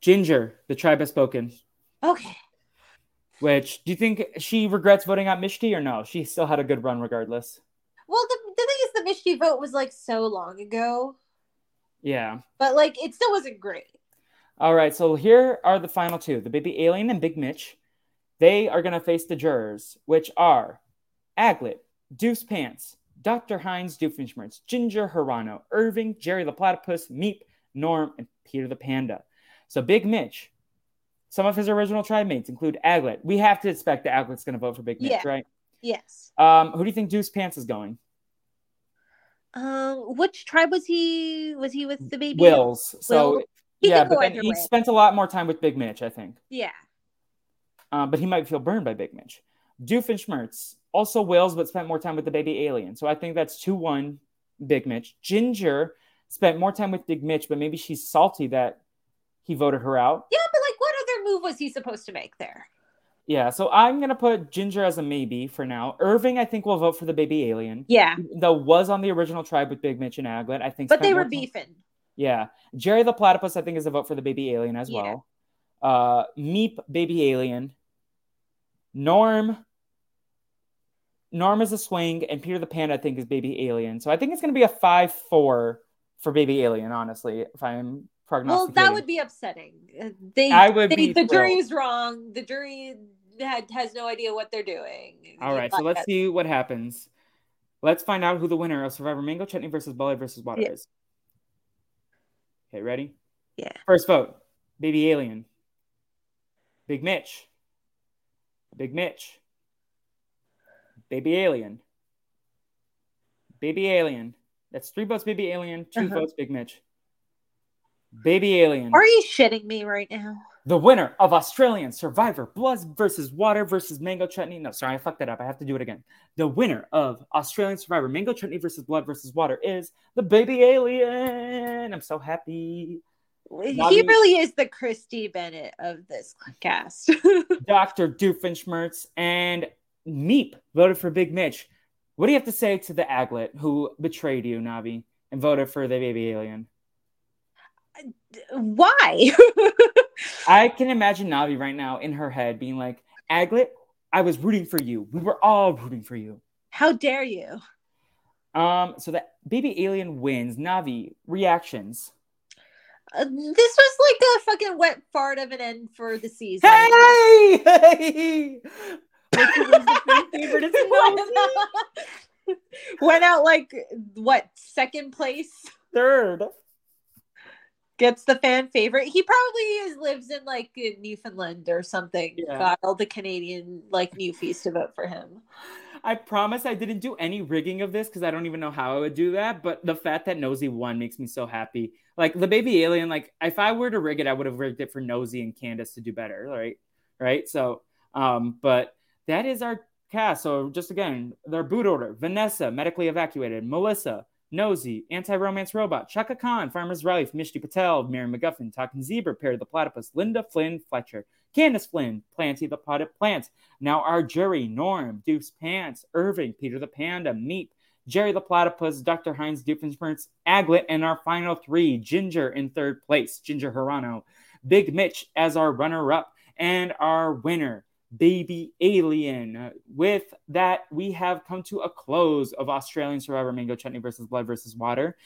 Ginger, the tribe has spoken. Okay. Which do you think she regrets voting out Mishti or no? She still had a good run regardless. Well, the, the thing is, the Mishti vote was like so long ago, Yeah. but like it still wasn't great. All right, so here are the final two the baby alien and Big Mitch. They are going to face the jurors, which are Aglet, Doof's Pants, Dr. Heinz Doofenshmirtz, Ginger Hirano, Irving, Jerry the Platypus, Meep, Norm, and Peter the Panda. So Big Mitch, some of his original tribe mates include Aglet. We have to expect that Aglet's going to vote for Big Mitch, Yeah. right? Yes. Um, who do you think Doof's Pants is going? Um, which tribe was he? Was he with the baby? Wills. So Will. He yeah, but he way. spent a lot more time with Big Mitch, I think. Yeah. Um, but he might feel burned by Big Mitch. Doofenshmirtz, also Wales, but spent more time with the baby alien. So I think that's 2 1 Big Mitch. Ginger spent more time with Big Mitch, but maybe she's salty that he voted her out. Yeah, but like, what other move was he supposed to make there? Yeah, so I'm going to put Ginger as a maybe for now. Irving, I think, will vote for the baby alien. Yeah, Though was on the original tribe with Big Mitch and Aglet. I think but they were time- beefing. Yeah. Jerry the Platypus, I think, is a vote for the baby alien as Yeah. well. Uh, Meep, baby alien. Norm. Norm is a swing, and Peter the Panda, I think, is baby alien. So I think it's going to be a 5 4 for baby alien, honestly, if I'm Well, that would be upsetting. Uh, They, I would they- be the jury thrilled. is wrong. The jury had, has no idea what they're doing. All right, so let's see what happens. Let's find out who the winner of Survivor Mango Chutney versus Bullet versus Water Yeah. is. Okay, ready? Yeah. First vote Baby Alien. Big Mitch. Big Mitch. Baby Alien. Baby Alien. That's three votes, Baby Alien, 2 Uh-huh. votes, Big Mitch. Baby Alien. Are you shitting me right now? The winner of Australian Survivor Blood versus Water versus Mango Chutney. No, sorry, I fucked that up. I have to do it again. The winner of Australian Survivor Mango Chutney versus Blood versus Water is the baby alien. I'm so happy. He really is the Christy Bennett of this cast. Dr. Doofenshmirtz and Meep voted for Big Mitch. What do you have to say to the Aglet who betrayed you, Navi, and voted for the baby alien? Why? I can imagine Navi right now in her head being like, Aglet, I was rooting for you. We were all rooting for you. How dare you? Um, so that baby alien wins. Navi reactions. Uh, this was like a fucking wet fart of an end for the season. Hey, hey! Look who was the fan favorite. Went out like what second place Third. Gets the fan favorite. He probably is lives in like in Newfoundland or something. Yeah. Got all the Canadian like newfies to vote for him. I promise I didn't do any rigging of this because I don't even know how I would do that. But the fact that Nosy won makes me so happy. Like the baby alien, like if I were to rig it, I would have rigged it for Nosy and Candace to do better, right? Right. So, um, but that is our cast. So just again, their boot order: Vanessa, medically evacuated; Melissa, Nosy, anti-romance robot; Chaka Khan, Farmer's Life; Mishti Patel, Mary McGuffin, Talking Zebra, Perry the Platypus; Linda Flynn Fletcher, Candace Flynn, Planty the Potted Plant. Now our jury: Norm, Doof's Pants, Irving, Peter the Panda, Meep, Jerry the Platypus, Dr. Heinz Doofenshmirtz, Aglet, and our final three: Ginger in third place, Ginger Hirano, Big Mitch as our runner-up, and our winner. Baby Alien. With that, we have come to a close of Australian Survivor Mango Chutney versus Blood versus Water.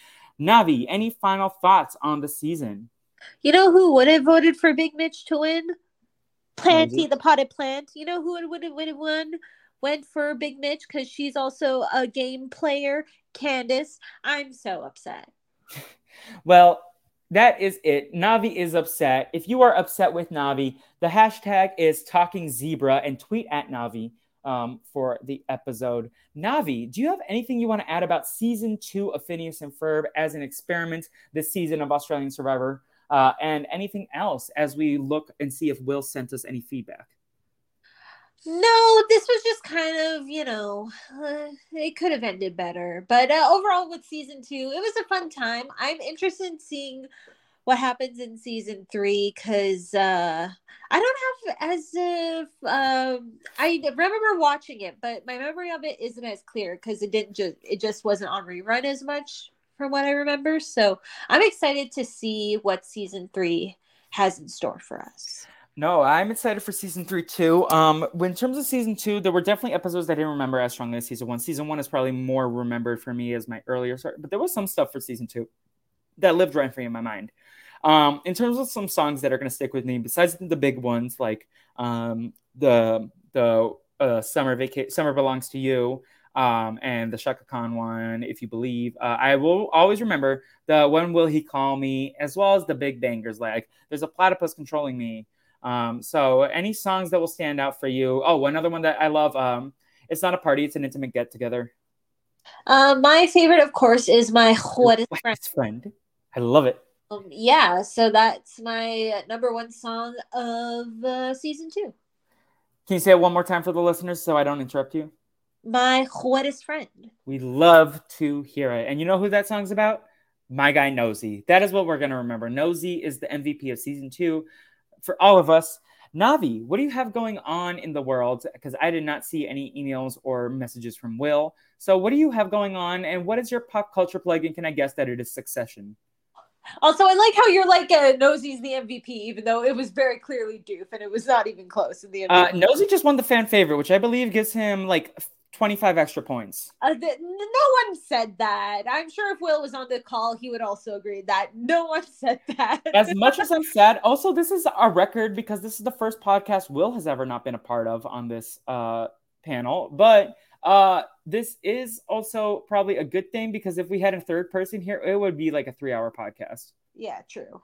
Navi, any final thoughts on the season? You know who would have voted for Big Mitch to win? Planty the potted plant. You know who would would have would have won? Went for Big Mitch because she's also a game player. Candace. I'm so upset. Well, that is it. Navi is upset. If you are upset with Navi, the hashtag is talking zebra and tweet at Navi um, for the episode. Navi, do you have anything you want to add about season two of Phineas and Ferb as an experiment this season of Australian Survivor? Uh, and anything else as we look and see if Will sent us any feedback? No, this was just kind of, you know, uh, it could have ended better. But uh, overall, with season two, it was a fun time. I'm interested in seeing what happens in season three because uh, I don't have as if um, I remember watching it, but my memory of it isn't as clear because it didn't just it just wasn't on rerun as much from what I remember. So I'm excited to see what season three has in store for us. No, I'm excited for season three too. Um, in terms of season two, there were definitely episodes I didn't remember as strongly as season one. Season one is probably more remembered for me as my earlier start, but there was some stuff for season two that lived rent free in my mind. Um, in terms of some songs that are going to stick with me, besides the big ones like um, the the uh, summer vacation, summer belongs to you, um, and the Chaka Khan one, if you believe. Uh, I will always remember the When Will He Call Me, as well as the big bangers like There's a Platypus Controlling Me. Um, so any songs that will stand out for you? Oh, another one that I love. Um, it's not a party; it's an intimate get together. Uh, my favorite, of course, is my wettest friend. friend. I love it. Um, yeah, so that's my number one song of uh, season two. Can you say it one more time for the listeners so I don't interrupt you? my wettest friend. We love to hear it. And you know who that song's about? My guy Nosy. That is what we're going to remember. Nosy is the MVP of season two for all of us. Navi, what do you have going on in the world? Because I did not see any emails or messages from Will. So, what do you have going on? And what is your pop culture plug? And can I guess that it is Succession? Also, I like how you're like uh, Nosy's the MVP, even though it was very clearly Doof and it was not even close in the MVP. Uh, Nosy just won the fan favorite, which I believe gives him like 25 extra points. Uh, the, no one said that. I'm sure if Will was on the call, he would also agree that no one said that. as much as I'm sad, also, this is a record because this is the first podcast Will has ever not been a part of on this uh, panel. But uh, this is also probably a good thing because if we had a third person here, it would be like a three hour podcast. Yeah, true.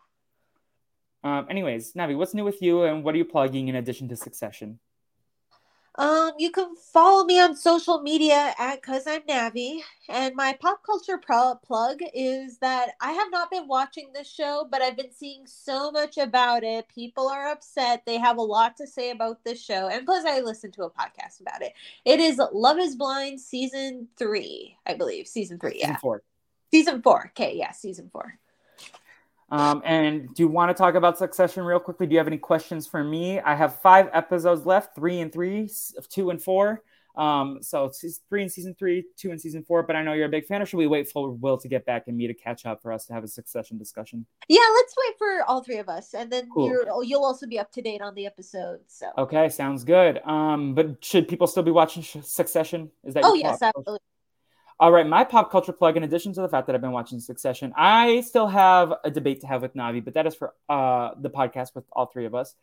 Um, anyways, Navi, what's new with you and what are you plugging in addition to Succession? Um, you can follow me on social media at Cause I'm Navi. And my pop culture pro- plug is that I have not been watching this show, but I've been seeing so much about it. People are upset. They have a lot to say about this show. And plus, I listened to a podcast about it. It is Love is Blind season three, I believe. Season three, yeah. Season four. Season four. Okay, yeah, season four. Um, and do you want to talk about Succession real quickly? Do you have any questions for me? I have five episodes left, three and three, two and four. Um, so it's three in season three, two in season four. But I know you're a big fan. Or should we wait for Will to get back and me to catch up for us to have a Succession discussion? Yeah, let's wait for all three of us, and then cool. you'll also be up to date on the episodes. So okay, sounds good. Um, but should people still be watching Succession? Is that? Oh yes, absolutely. All right, my pop culture plug, in addition to the fact that I've been watching Succession, I still have a debate to have with Navi, but that is for uh, the podcast with all three of us.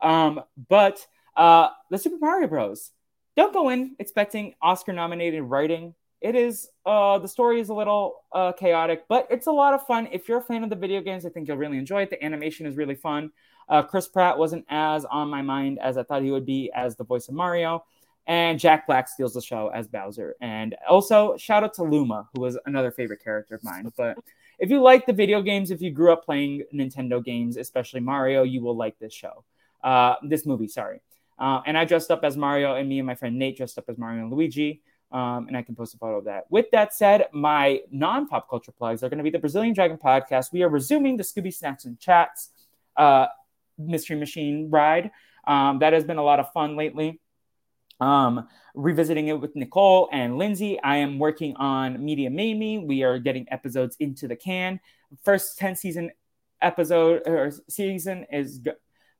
Um, but uh, the Super Mario Bros. Don't go in expecting Oscar nominated writing. It is, uh, the story is a little uh, chaotic, but it's a lot of fun. If you're a fan of the video games, I think you'll really enjoy it. The animation is really fun. Uh, Chris Pratt wasn't as on my mind as I thought he would be as the voice of Mario. And Jack Black steals the show as Bowser. And also, shout out to Luma, who was another favorite character of mine. But if you like the video games, if you grew up playing Nintendo games, especially Mario, you will like this show. Uh, this movie, sorry. Uh, and I dressed up as Mario, and me and my friend Nate dressed up as Mario and Luigi. Um, and I can post a photo of that. With that said, my non pop culture plugs are going to be the Brazilian Dragon podcast. We are resuming the Scooby Snacks and Chats uh, Mystery Machine ride. Um, that has been a lot of fun lately um, revisiting it with Nicole and Lindsay. I am working on Media Made Me. We are getting episodes into the can. First 10 season episode or season is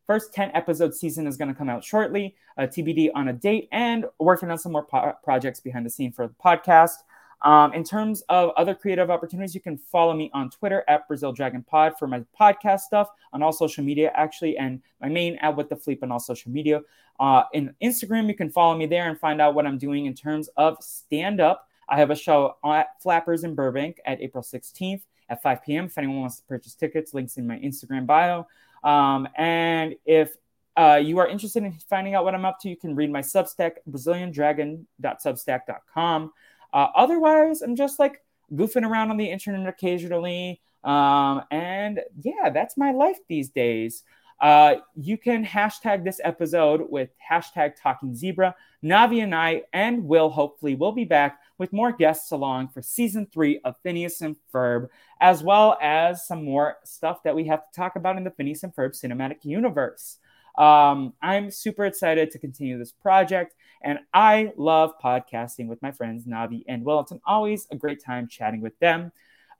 first 10 episode season is going to come out shortly. Uh, TBD on a date and working on some more po- projects behind the scene for the podcast. Um, in terms of other creative opportunities, you can follow me on Twitter at Brazil Dragon Pod for my podcast stuff on all social media, actually, and my main at With the Fleep on all social media. Uh, in Instagram, you can follow me there and find out what I'm doing in terms of stand up. I have a show at Flappers in Burbank at April 16th at 5 p.m. If anyone wants to purchase tickets, links in my Instagram bio. Um, and if uh, you are interested in finding out what I'm up to, you can read my Substack, BrazilianDragon.substack.com. Uh, otherwise, I'm just like goofing around on the internet occasionally. Um, and yeah, that's my life these days. Uh, you can hashtag this episode with hashtag Talking Zebra. Navi and I and Will hopefully will be back with more guests along for season three of Phineas and Ferb, as well as some more stuff that we have to talk about in the Phineas and Ferb cinematic universe. Um, I'm super excited to continue this project, and I love podcasting with my friends Navi and Will. It's always a great time chatting with them.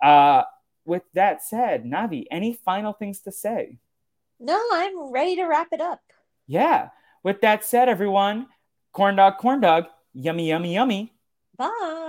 Uh, with that said, Navi, any final things to say? No, I'm ready to wrap it up. Yeah. With that said, everyone, corn dog, corn dog, yummy, yummy, yummy. Bye.